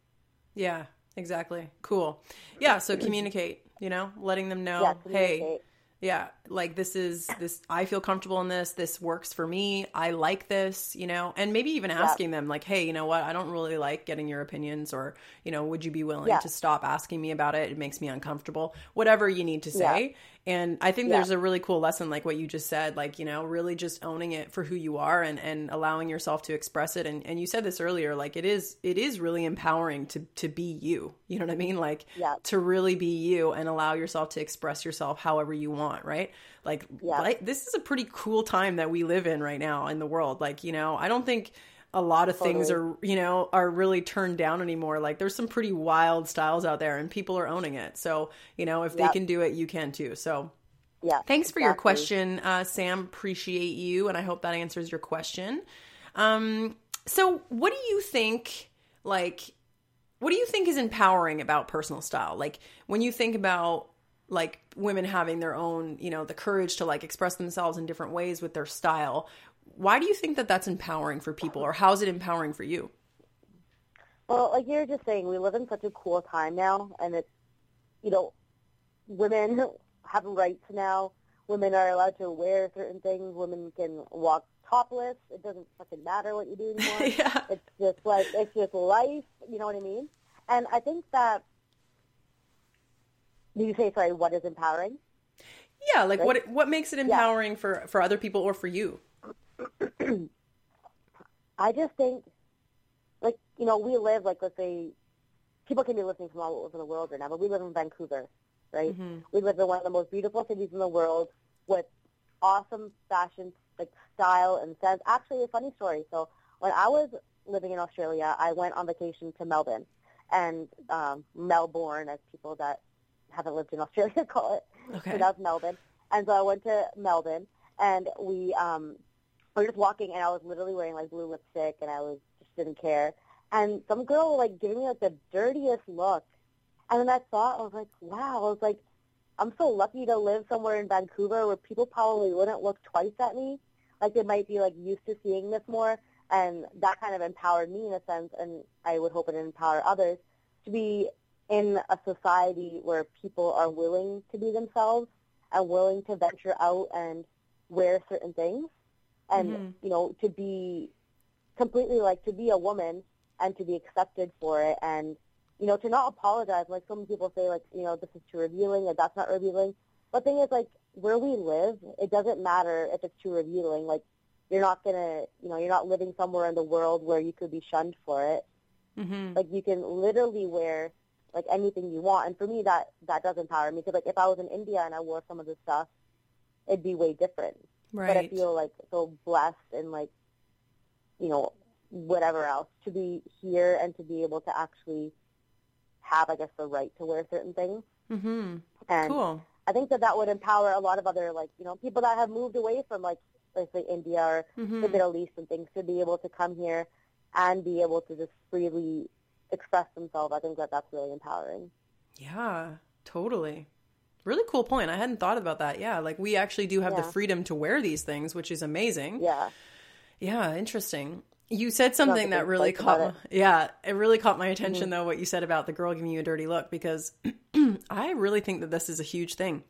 Yeah, exactly. Cool. Yeah, so communicate, you know, letting them know, yeah, hey, yeah like this is this i feel comfortable in this this works for me i like this you know and maybe even asking yeah. them like hey you know what i don't really like getting your opinions or you know would you be willing yeah. to stop asking me about it it makes me uncomfortable whatever you need to say. And I think yeah. there's a really cool lesson, like what you just said, like, you know, really just owning it for who you are and, and allowing yourself to express it. And, and you said this earlier, like it is, it is really empowering to, to be you. You know what I mean? Like yeah. to really be you and allow yourself to express yourself however you want. Right. Like, yeah. like this is a pretty cool time that we live in right now in the world. Like, you know, I don't think, a lot of totally. things are you know are really turned down anymore. Like there's some pretty wild styles out there and people are owning it. So you know if yep. they can do it you can too. So yeah thanks for your question uh, sam. Appreciate you and i hope that answers your question. Um, so what do you think like what do you think is empowering about personal style? Like when you think about like women having their own you know the courage to like express themselves in different ways with their style why do you think that that's empowering for people or how is it empowering for you? Well like you're just saying we live in such a cool time now and it's you know women have rights now. Women are allowed to wear certain things. Women can walk topless. It doesn't fucking matter what you do anymore. Yeah. it's just like it's just life you know what i mean? And i think that do you say sorry what is empowering? Yeah like right? what what makes it empowering yeah. for for other people or for you I just think, like, you know, we live, like, let's say, people can be listening from all over the world right now, but we live in Vancouver, right? Mm-hmm. We live in one of the most beautiful cities in the world with awesome fashion, like, style and sense. Actually, a funny story. So when I was living in Australia, I went on vacation to Melbourne and um, Melbourne, as people that haven't lived in Australia call it. Okay. So that's Melbourne. And so I went to Melbourne, and we um, I was just walking and I was literally wearing like blue lipstick and I was just didn't care. And some girl like giving me like the dirtiest look. And then I thought, I was like, wow, I was like, I'm so lucky to live somewhere in Vancouver where people probably wouldn't look twice at me. Like they might be like used to seeing this more. And that kind of empowered me in a sense. And I would hope it empower others to be in a society where people are willing to be themselves and willing to venture out and wear certain things and mm-hmm. you know to be completely like to be a woman and to be accepted for it and you know to not apologize. Like some people say like you know this is too revealing and that's not revealing. But the thing is like where we live it doesn't matter if it's too revealing. Like you're not gonna you know you're not living somewhere in the world where you could be shunned for it. Mm-hmm. like you can literally wear like anything you want. And for me that that does empower me. Because like if i was in india and i wore some of this stuff it'd be way different Right. But I feel like so blessed and like, you know, whatever else to be here and to be able to actually have, I guess, the right to wear certain things. Mm-hmm. And cool. I think that that would empower a lot of other like, you know, people that have moved away from like, let's say India or mm-hmm. the Middle East and things to be able to come here and be able to just freely express themselves. I think that that's really empowering. Yeah, totally. Really cool point. I hadn't thought about that. Yeah, like we actually do have yeah. the freedom to wear these things, which is amazing. Yeah. Yeah, interesting. You said something that really caught my, yeah, it really caught my attention mm-hmm. though what you said about the girl giving you a dirty look because I really think that this is a huge thing.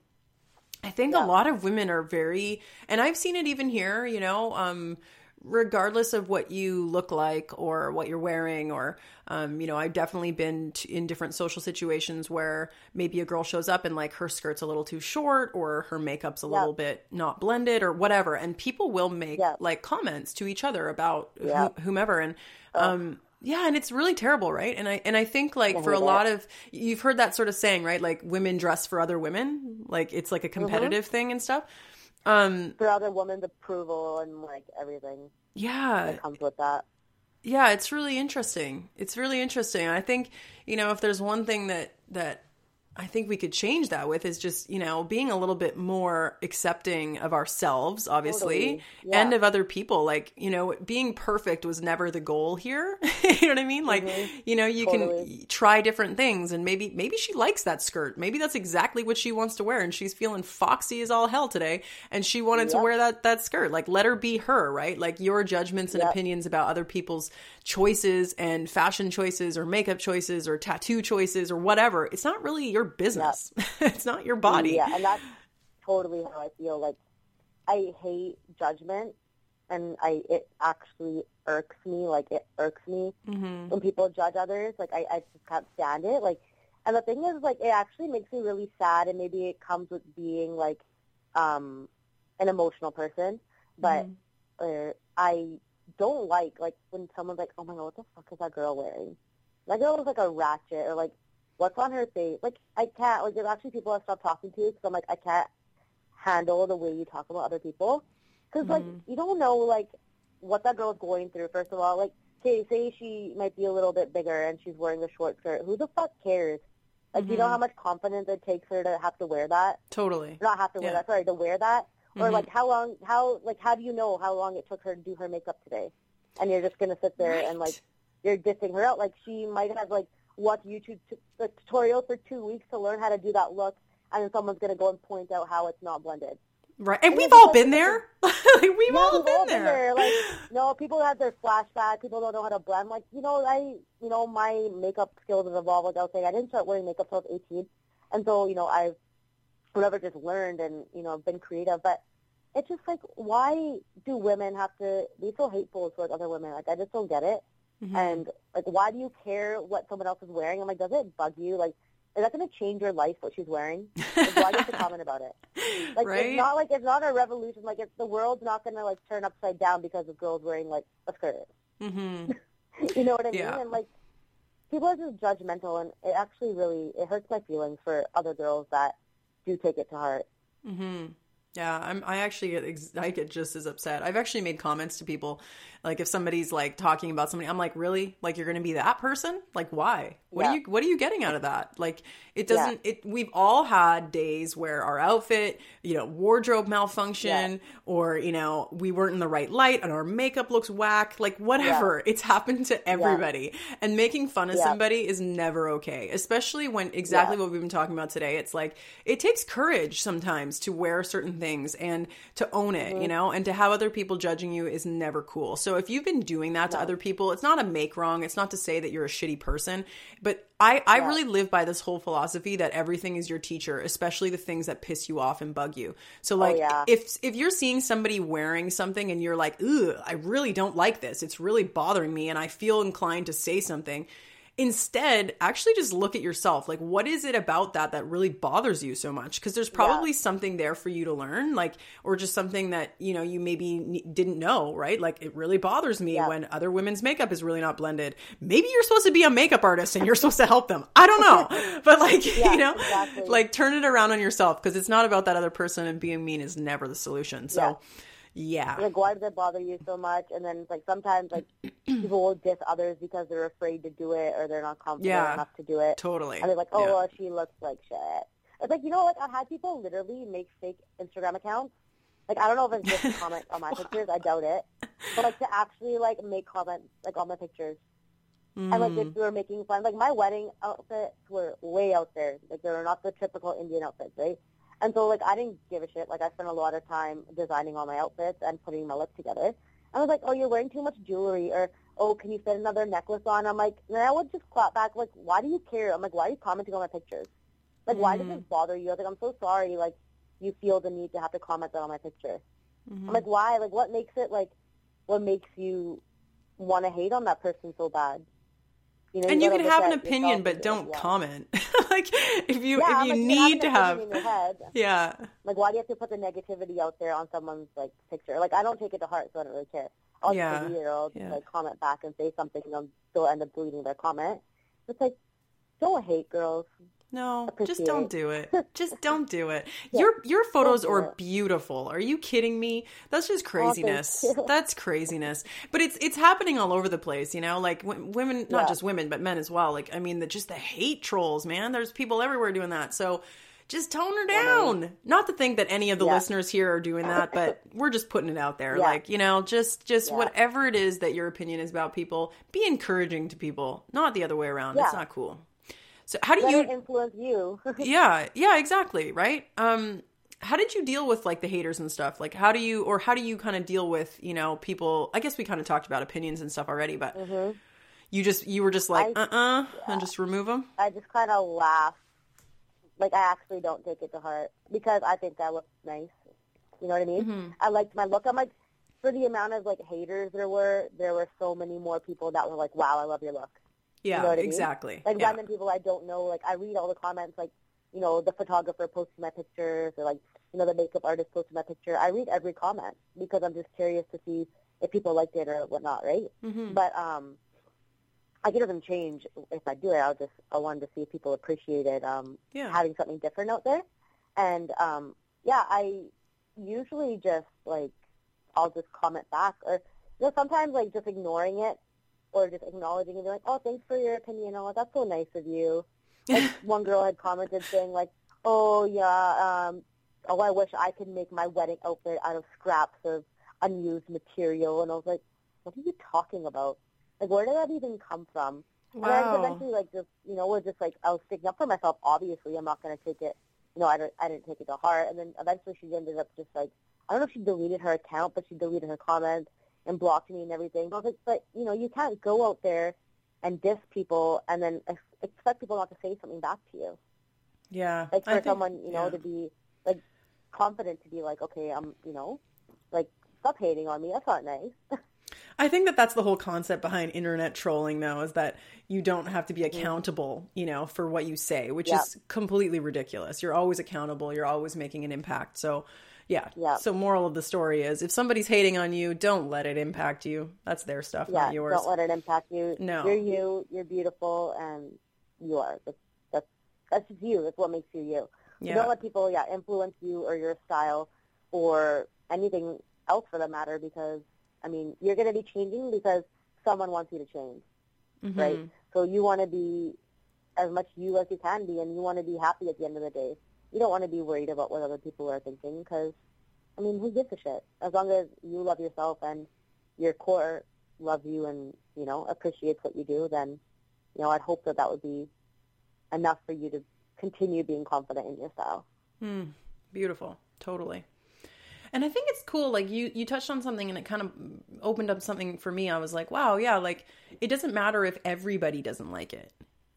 I think yeah. a lot of women are very, and I've seen it even here, you know, um, regardless of what you look like or what you're wearing or um, you know i've definitely been in different social situations where maybe a girl shows up and like her skirt's a little too short or her makeup's a little bit not blended or whatever and people will make like comments to each other about whomever and um, yeah, and it's really terrible, right? And I and I think like for a lot of you've heard that sort of saying, right? Like women dress for other women, like it's like a mm-hmm. competitive mm-hmm. thing and stuff. Um, for other women's approval and like everything. Yeah, that comes with that. Yeah, it's really interesting. It's really interesting. I think you know if there's one thing that that I think we could change that with is just, you know, being a little bit more accepting of ourselves, obviously, totally. yeah. and of other people. Like, you know, being perfect was never the goal here. you know what I mean? Like, mm-hmm. you know, you totally. can try different things and maybe maybe she likes that skirt. Maybe that's exactly what she wants to wear and she's feeling foxy as all hell today and she wanted yep. to wear that that skirt. Like let her be her, right? Like your judgments and yep. opinions about other people's choices and fashion choices or makeup choices or tattoo choices or whatever. It's not really your business. Yep. it's not your body. Yeah, and that's totally how I feel. Like I hate judgment, and I it actually irks me. Like it irks me mm-hmm. when people judge others. Like I, I just can't stand it. Like, and the thing is, like, it actually makes me really sad, and maybe it comes with being like um an emotional person, but mm-hmm. uh, I don't like like when someone's like, "Oh my god, what the fuck is that girl wearing?" That girl looks like a ratchet, or like what's on her face. Like I can't. Like there's actually people I stopped talking to because I'm like I can't handle the way you talk about other people because mm-hmm. like you don't know like what that girl's going through. First of all, like okay, say she might be a little bit bigger and she's wearing a short skirt. Who the fuck cares? Like, mm-hmm. you know mm-hmm. how much confidence it takes her to have to wear that? Totally. Not have to wear yeah. that. Sorry, to wear that. Or mm-hmm. like, how long? How like, how do you know how long it took her to do her makeup today? And you're just gonna sit there right. and like, you're dissing her out. Like, she might have like watch YouTube t- the tutorial for two weeks to learn how to do that look, and then someone's going to go and point out how it's not blended. Right, and, and we've all been there. like, we've all, we've been, all there. there. Like, no, people have their flashback. People don't know how to blend. Like, you know, I, you know, my makeup skills have evolved. Like I was saying, I didn't start wearing makeup till I was 18, and so you know, I've whatever just learned and you know been creative. But it's just like, why do women have to be so hateful towards other women? Like, I just don't get it. Mm-hmm. And like, why do you care what someone else is wearing? I'm like, does it bug you? Like, is that going to change your life what she's wearing? Like, why do you have to comment about it? Like, right? it's not like it's not a revolution. Like, it's the world's not going to like turn upside down because of girls wearing like a skirt. Mm-hmm. you know what I mean? And like, people are just judgmental, and it actually really it hurts my feelings for other girls that do take it to heart. Mm-hmm. Yeah, I'm. I actually get. Ex- I get just as upset. I've actually made comments to people, like if somebody's like talking about somebody, I'm like, really? Like you're going to be that person? Like why? What yeah. are you? What are you getting out of that? Like it doesn't. Yeah. It. We've all had days where our outfit, you know, wardrobe malfunction, yeah. or you know, we weren't in the right light, and our makeup looks whack. Like whatever. It's happened to everybody, and making fun of somebody is never okay. Especially when exactly what we've been talking about today. It's like it takes courage sometimes to wear certain things and to own it, mm-hmm. you know, and to have other people judging you is never cool. So if you've been doing that to other people, it's not a make wrong. It's not to say that you're a shitty person, but I, I yeah. really live by this whole philosophy that everything is your teacher, especially the things that piss you off and bug you. So oh, like oh, yeah. if if you're seeing somebody wearing something and you're like, "Ooh, I really don't like this. It's really bothering me and I feel inclined to say something." Instead, actually just look at yourself. Like, what is it about that that really bothers you so much? Because there's probably yeah. something there for you to learn, like, or just something that, you know, you maybe didn't know, right? Like, it really bothers me yeah. when other women's makeup is really not blended. Maybe you're supposed to be a makeup artist and you're supposed to help them. I don't know. but, like, yeah, you know, exactly. like, turn it around on yourself because it's not about that other person and being mean is never the solution. So, yeah. Like, why does it bother you so much? And then it's like sometimes like people will diss others because they're afraid to do it or they're not confident yeah, enough to do it. Totally. And they're like, oh, yeah. well, she looks like shit. It's like, you know, like I've had people literally make fake Instagram accounts. Like, I don't know if it's just a comment on my pictures. I doubt it. But like to actually like make comments like on my pictures. Mm. And like if we were making fun, like my wedding outfits were way out there. Like they were not the typical Indian outfits, right? And so like I didn't give a shit. Like I spent a lot of time designing all my outfits and putting my look together. And I was like, oh, you're wearing too much jewelry, or oh, can you fit another necklace on? I'm like, and I would just clap back, like, why do you care? I'm like, why are you commenting on my pictures? Like, mm-hmm. why does mm-hmm. this bother you? I was like, I'm so sorry. Like, you feel the need to have to comment that on my picture. Mhm. I'm like, why? Like, what makes it like? What makes you want to hate on that person so bad? You know, and you gotta can have an opinion, but don't yeah. comment. like if you Yeah, if you like, need to have, in your head. yeah, Like, why do you have to put the negativity out there on someone's like picture? Like, I don't take it to heart, so I don't really care. I'll Yeah, just delete it or I'll just yeah. like comment back and say something, and I'll still end up deleting their comment. It's like, don't hate girls. No, just don't do it. Just don't do it. Yeah, Your your photos are it. beautiful. Are you kidding me? That's just craziness. you. That's craziness. But it's it's happening all over the place. You know, like w- women, not Yeah. just women, but men as well. Like I mean, the just the hate trolls, man. There's people everywhere doing that. So. Just tone her down. Not to think that any of the Yeah. listeners here are doing that, but we're just putting it out there. Yeah. Like, you know, just just Yeah. whatever it is that your opinion is about people, be encouraging to people, not the other way around. It's not cool. So how do Let you influence you. yeah yeah exactly right um how did you deal with like the haters and stuff like how do you or how do you kind of deal with you know people i guess we kind of talked about opinions and stuff already but Mhm. you just you were just like I- uh-uh and just remove them I just kind of laugh. Like, I actually don't take it to heart because I think that look nice. You know what I mean? Mhm. I liked my look. I'm like, for the amount of like haters there were, there were so many more people that were like, "Wow, I love your look." Yeah know what I mean? exactly Like yeah. random people I don't know. Like I read all the comments. Like you know, the photographer posting my pictures, or like you know, the makeup artist posting my picture. I read every comment because I'm just curious to see if people liked it or whatnot, right? Mhm. But um, like it doesn't change if I do it. I'll just I wanted to see if people appreciated um yeah having something different out there, and um, yeah, I usually just like I'll just comment back, or you know sometimes like just ignoring it, or just acknowledging and be like, oh, thanks for your opinion. Oh, that's so nice of you. Like one girl had commented saying like, oh yeah, um, oh I wish I could make my wedding outfit out of scraps of unused material, and I was like, what are you talking about? Like where did that even come from? And I wow eventually, like, just you know, was just like I was sticking up for myself. Obviously, I'm not going to take it. You know, I don't. I didn't take it to heart. And then eventually, she ended up just like I don't know if she deleted her account, but she deleted her comments and blocked me and everything. But like, but you know, you can't go out there and diss people and then expect people not to say something back to you. yeah Like for think- someone, you know, yeah. to be like confident to be like, okay, I'm, you know, like stop hating on me. That's not nice. I think that that's the whole concept behind internet trolling, though, is that you don't have to be mm-hmm. accountable, you know, for what you say, which Yeah. is completely ridiculous. You're always accountable. You're always making an impact. So, yeah. Yeah. So, moral of the story is, if somebody's hating on you, don't let it impact you. That's their stuff, yeah, not yours. don't let it impact you. No. you're you. You're beautiful, and you are. That's that's that's just you. That's what makes you you. Yeah. don't let people, yeah, influence you or your style or anything else for that matter. Because I mean, you're going to be changing because someone wants you to change, Mhm. right? So you want to be as much you as you can be, and you want to be happy at the end of the day. You don't want to be worried about what other people are thinking because, I mean, who gives a shit? As long as you love yourself and your core loves you and you know appreciates what you do, then you know I'd hope that that would be enough for you to continue being confident in your style. Mm, beautiful. Totally. And I think it's cool. Like you, you touched on something and it kind of opened up something for me. I was like, wow, yeah, like it doesn't matter if everybody doesn't like it.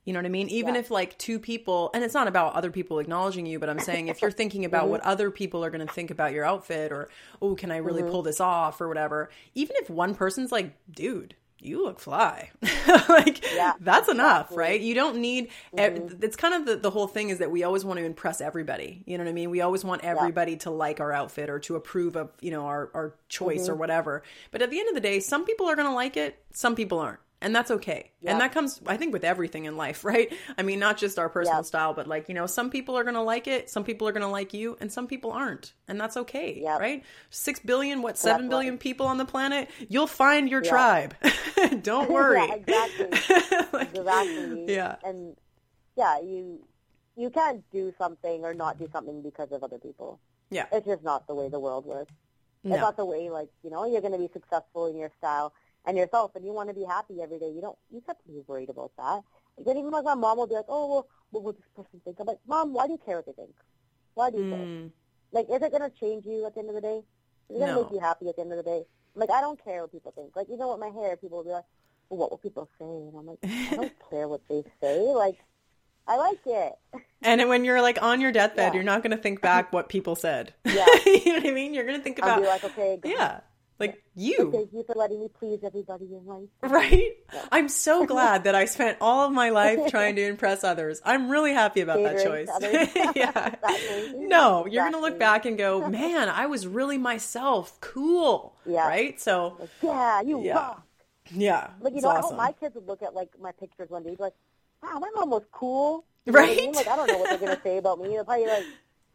You know what I mean? Even Yeah. if like two people, and it's not about other people acknowledging you, but I'm saying if you're thinking about mm-hmm. what other people are going to think about your outfit or, oh, can I really mm-hmm. pull this off or whatever, even if one person's like, dude, you look fly. like Yeah, that's enough, exactly. right? You don't need mm-hmm. ev- it's kind of the, the whole thing is that we always want to impress everybody. You know what I mean? We always want everybody to like our outfit or to approve of, you know, our our choice or whatever. But at the end of the day, some people are going to like it, some people aren't. And that's okay. And that comes I think with everything in life, right? I mean, not just our personal Yeah. style, but like, you know, some people are going to like it, some people are going to like you, and some people aren't. And that's okay, Yeah. right? 6 billion, what, 7 That's billion right. people on the planet? You'll find your tribe. don't worry. yeah, exactly. Like- exactly. Yeah. And yeah, you you can't do something or not do something because of other people. Yeah. It's just not the way the world works. No. It's not the way like, you know, you're gonna be successful in your style and yourself and you wanna be happy every day. You don't you have to be worried about that. Then even like my mom will be like, Oh well what will this person think? I'm like, Mom, why do you care what they think? Why do you care? Mm, Like, is it gonna change you at the end of the day? Is it gonna No. make you happy at the end of the day? Like, I don't care what people think. Like, you know what my hair, people will be like, well, "What will people say?" And I'm like, I don't care what they say. Like, I like it. And when you're like on your deathbed, Yeah. you're not going to think back what people said. Yeah. you know what I mean? You're going to think I'll about, be like, okay, go yeah, like you. Thank you for letting me please everybody in life. Right? I'm so glad that I spent all of my life trying to impress others. I'm really happy about that choice. yeah. Exactly. No, you're going to look back and go, man, I was really myself. Cool. Yeah. Right? So, Like, yeah, you Yeah. rock. yeah. Like you know, I hope my kids would look at like my pictures one day, be like, "Wow, my mom was cool." You know what I mean? Right? Like I don't know what they're gonna say about me. They'll probably like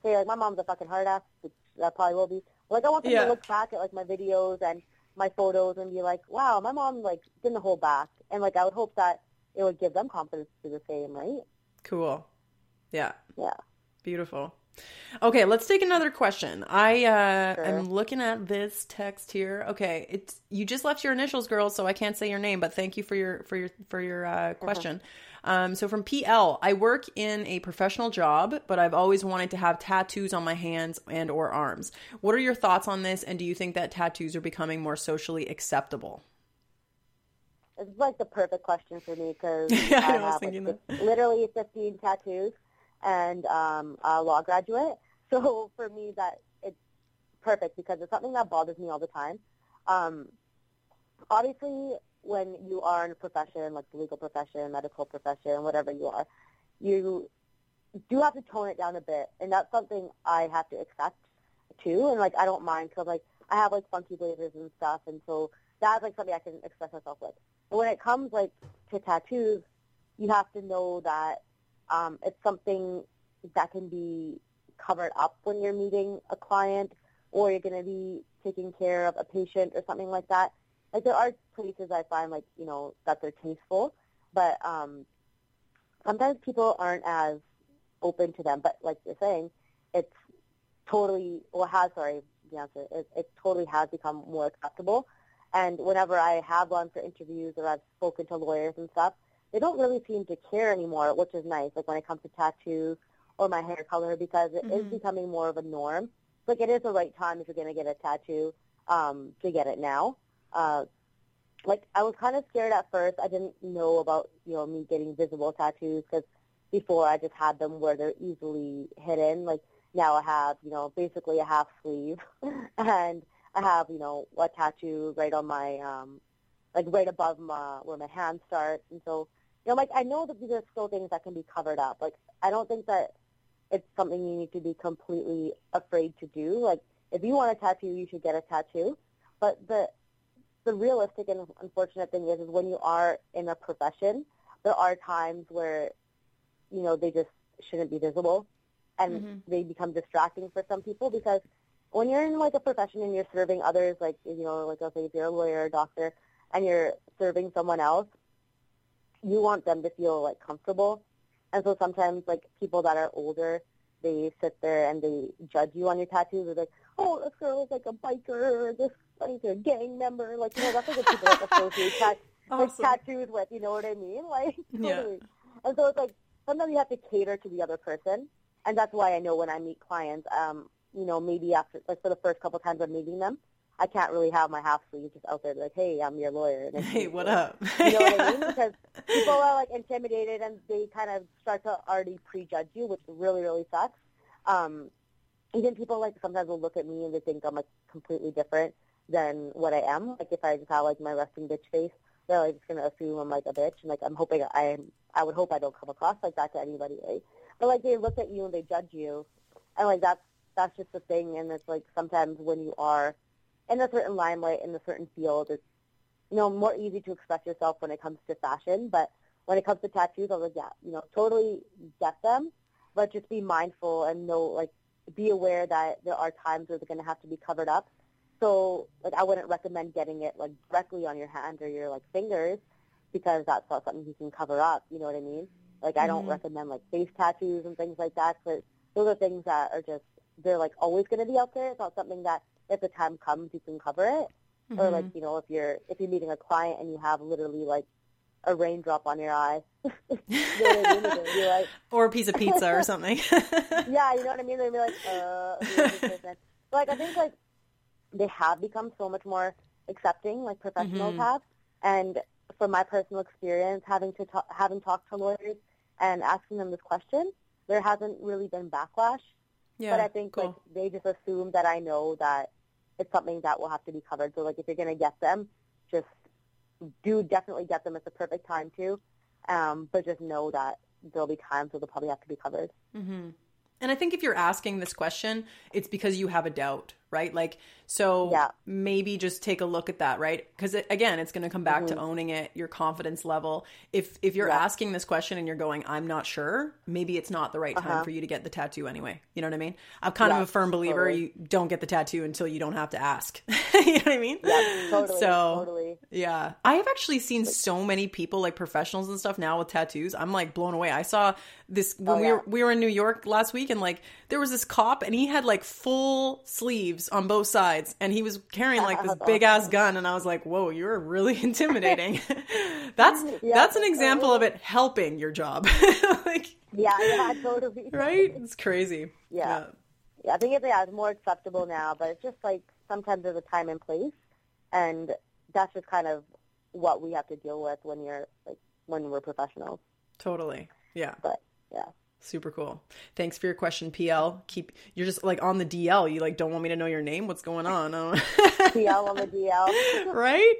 say like my mom's a fucking hard ass, which that probably will be. Like I want them Yeah. to look back at like my videos and my photos and be like, "Wow, my mom like didn't hold back," and like I would hope that it would give them confidence to do the same, right? Cool. Yeah. Yeah. Beautiful. Okay, let's take another question. I uh Sure. am looking at this text here. Okay, it's you just left your initials, girl, so I can't say your name, but thank you for your for your for your uh, question. Um, so from PL, I work in a professional job, but I've always wanted to have tattoos on my hands and or arms. What are your thoughts on this? And do you think that tattoos are becoming more socially acceptable? It's like the perfect question for me because Yeah, I I, was have thinking like, fif- literally 15 tattoos and um, a law graduate. So for me, that it's perfect because it's something that bothers me all the time. Um, obviously, when you are in a profession like the legal profession, medical profession, whatever you are, you do have to tone it down a bit, and that's something I have to accept too. And like I don't mind because like I have like funky blazers and stuff, and so that's like something I can express myself with. But when it comes like to tattoos, you have to know that um, it's something that can be covered up when you're meeting a client or you're going to be taking care of a patient or something like that. Like there are places I find like, you know, that they're tasteful, but um, sometimes people aren't as open to them. But like you're saying, it's totally, well, has, sorry, the answer, it, it totally has become more acceptable. And whenever I have gone for interviews or I've spoken to lawyers and stuff, they don't really seem to care anymore, which is nice. Like when it comes to tattoos or my hair color, because it is Mhm. becoming more of a norm. Like it is the right time if you're going to get a tattoo um, to get it now. Uh, like I was kind of scared at first. I didn't know about you know me getting visible tattoos because before I just had them where they're easily hidden. Like now I have you know basically a half sleeve, and I have you know a tattoo right on my um, like right above my where my hand starts, and so you know like I know that these are still things that can be covered up. Like I don't think that it's something you need to be completely afraid to do. Like if you want a tattoo, you should get a tattoo. But the the realistic and unfortunate thing is, is when you are in a profession, there are times where, you know, they just shouldn't be visible, and Mhm. they become distracting for some people because when you're in like a profession and you're serving others, like you know, like let's say if you're a lawyer or a doctor, and you're serving someone else, you want them to feel like comfortable, and so sometimes like people that are older, they sit there and they judge you on your tattoos. They're like, oh, this girl is like a biker, or this like a gang member. Like, you know, that's like what people like associate tat- like, tattoos with. You know what I mean? Like, Yeah. And so it's like sometimes you have to cater to the other person, and that's why I know when I meet clients, um, you know, maybe after like for the first couple times I'm meeting them, I can't really have my half sleeve just out there like, hey, I'm your lawyer. To Hey, what up? You know what I mean? Because people are like intimidated and they kind of start to already prejudge you, which really, really sucks. Um, even people like sometimes will look at me and they think I'm like completely different than what I am. Like if I just have like my resting bitch face, they're like just gonna assume I'm like a bitch. And like I'm hoping I I would hope I don't come across like that to anybody, right? But like they look at you and they judge you, and like that's that's just the thing. And it's like sometimes when you are in a certain limelight in a certain field, it's you know, more easy to express yourself when it comes to fashion. But when it comes to tattoos, I was like, yeah, you know, totally get them, but just be mindful and know, like, be aware that there are times where they're to have to be covered up. So, like, I wouldn't recommend getting it, like, directly on your hand or your, like, fingers because that's not something you can cover up. You know what I mean? Like, I don't Mhm. recommend, like, face tattoos and things like that because those are things that are just, they're, like, always going to be out there. It's not something that if the time comes, you can cover it or Mhm. like you know if you're if you're meeting a client and you have literally like a raindrop on your eye you know I mean? Be like or a piece of pizza or something. yeah you know what I mean gonna be like uh who is this person? But, like I think like they have become so much more accepting like professionals Mhm. have and from my personal experience having to talk, having talked to lawyers and asking them this question there hasn't really been backlash. Yeah, but I think cool. like they just assume that I know that it's something that will have to be covered. So like if you're gonna get them, just do definitely get them. It's the perfect time too. um, but just know that there'll be times where they'll probably have to be covered. Mm-hmm. And I think if you're asking this question, it's because you have a doubt, right? Like, so Yeah. maybe just take a look at that, right? Because it, again, it's going to come back to Mhm. owning it, your confidence level. If if you're Yeah. asking this question and you're going, I'm not sure, maybe it's not the right time Uh-huh. for you to get the tattoo anyway. You know what I mean? I'm kind of a firm believer totally. you don't get the tattoo until you don't have to ask. you know what I mean? Yeah, totally, So totally. yeah. I have actually seen so many people like professionals and stuff now with tattoos. I'm like blown away. I saw this when Oh, we yeah. were we were in New York last week and like there was this cop and he had like full sleeves on both sides and he was carrying like this big ass gun and I was like, "Whoa, you're really intimidating." that's Yeah, that's an example of it helping your job. like Yeah, yeah, totally. right? It's crazy. Yeah. Yeah, I think it's, yeah, it's more acceptable now, but it's just like sometimes there's a time and place, and that's just kind of what we have to deal with when you're like when we're professionals. Totally. Yeah. But yeah, Super cool. Thanks for your question, PL. Keep you're just like on the DL. You like don't want me to know your name. What's going on? Oh. DL on the DL. right?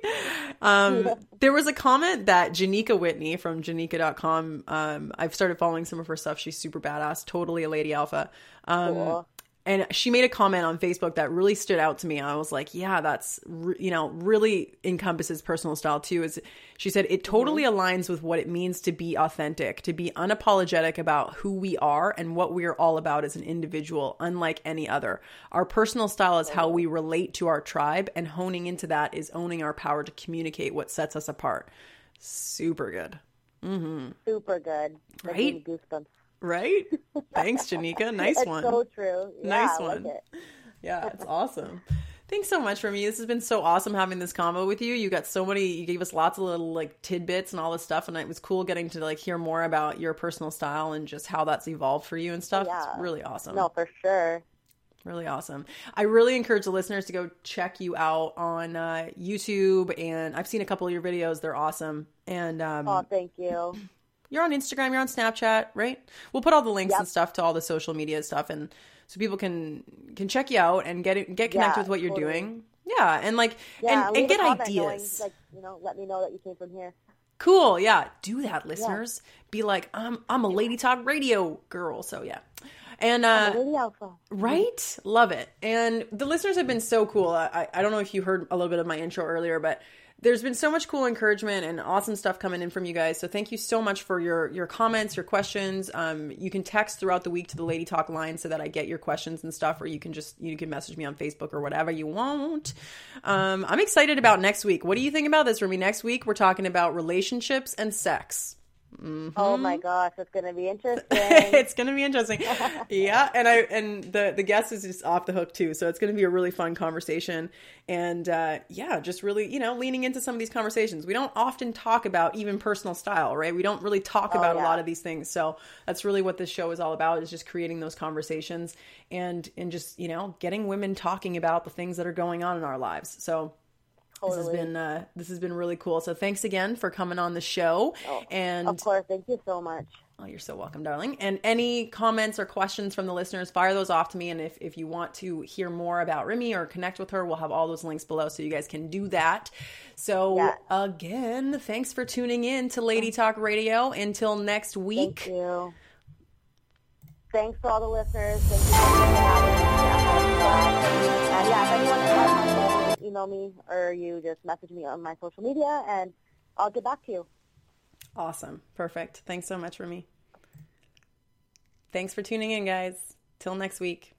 Um, there was a comment that Janika Whitney from Janika.com, um, I've started following some of her stuff. She's super badass, totally a lady alpha. Um, Cool. And she made a comment on Facebook that really stood out to me. I was like, yeah, that's, re- you know, really encompasses personal style too. Is she said it mm-hmm. totally aligns with what it means to be authentic, to be unapologetic about who we are and what we are all about as an individual, unlike any other. Our personal style is how we relate to our tribe, and honing into that is owning our power to communicate what sets us apart. Super good. Mm-hmm. Super good. That Right? Goosebumps. Right? Thanks, Janika. Nice it's one. so true. Yeah, Nice one. like it. Yeah, it's awesome. Thanks so much for me. This has been so awesome having this combo with you. You got so many. You gave us lots of little like tidbits and all this stuff, and it was cool getting to like hear more about your personal style and just how that's evolved for you and stuff. Yeah. It's really awesome. No, for sure. Really awesome. I really encourage the listeners to go check you out on uh, YouTube, and I've seen a couple of your videos. They're awesome. And um, Oh, thank you. You're on Instagram, you're on Snapchat, right? We'll put all the links Yep. and stuff to all the social media stuff, and so people can can check you out and get it, get connected Yeah, with what you're totally. doing. Yeah, and like Yeah, and, and get ideas. Knowing, like, you know, let me know that you came from here. cool, yeah, do that, listeners. Be like, I'm I'm a Lady Talk Radio girl, so yeah. And uh, Lady Alpha. Right? Love it. And the listeners have been so cool. I, I- don't know if you heard a little bit of my intro earlier, but there's been so much cool encouragement and awesome stuff coming in from you guys. So thank you so much for your your comments, your questions. Um, you can text throughout the week to the Lady Talk line so that I get your questions and stuff, or you can just you can message me on Facebook or whatever you want. Um, I'm excited about next week. What do you think about this, Remy? Next week we're talking about relationships and sex. Oh my gosh, it's gonna be interesting. it's gonna be interesting. yeah, and I and the the guest is just off the hook too, so it's gonna be a really fun conversation. And uh, yeah, just really you know leaning into some of these conversations. We don't often talk about even personal style, right? We don't really talk about a lot of these things. So that's really what this show is all about: is just creating those conversations and and just you know getting women talking about the things that are going on in our lives. So this has been uh, this has been really cool. So thanks again for coming on the show. and of course, thank you so much. Oh, you're so welcome, darling. And any comments or questions from the listeners, fire those off to me. And if, if you want to hear more about Remy or connect with her, we'll have all those links below so you guys can do that. So, Yeah. again, thanks for tuning in to Lady Talk Radio. Until next week. Thank you. Thanks to all the listeners. Thank you so much for having me. And yeah, if anyone email me or you just message me on my social media and I'll get back to you. Awesome. Perfect. Thanks so much, Remy. Thanks for tuning in, guys. Till next week.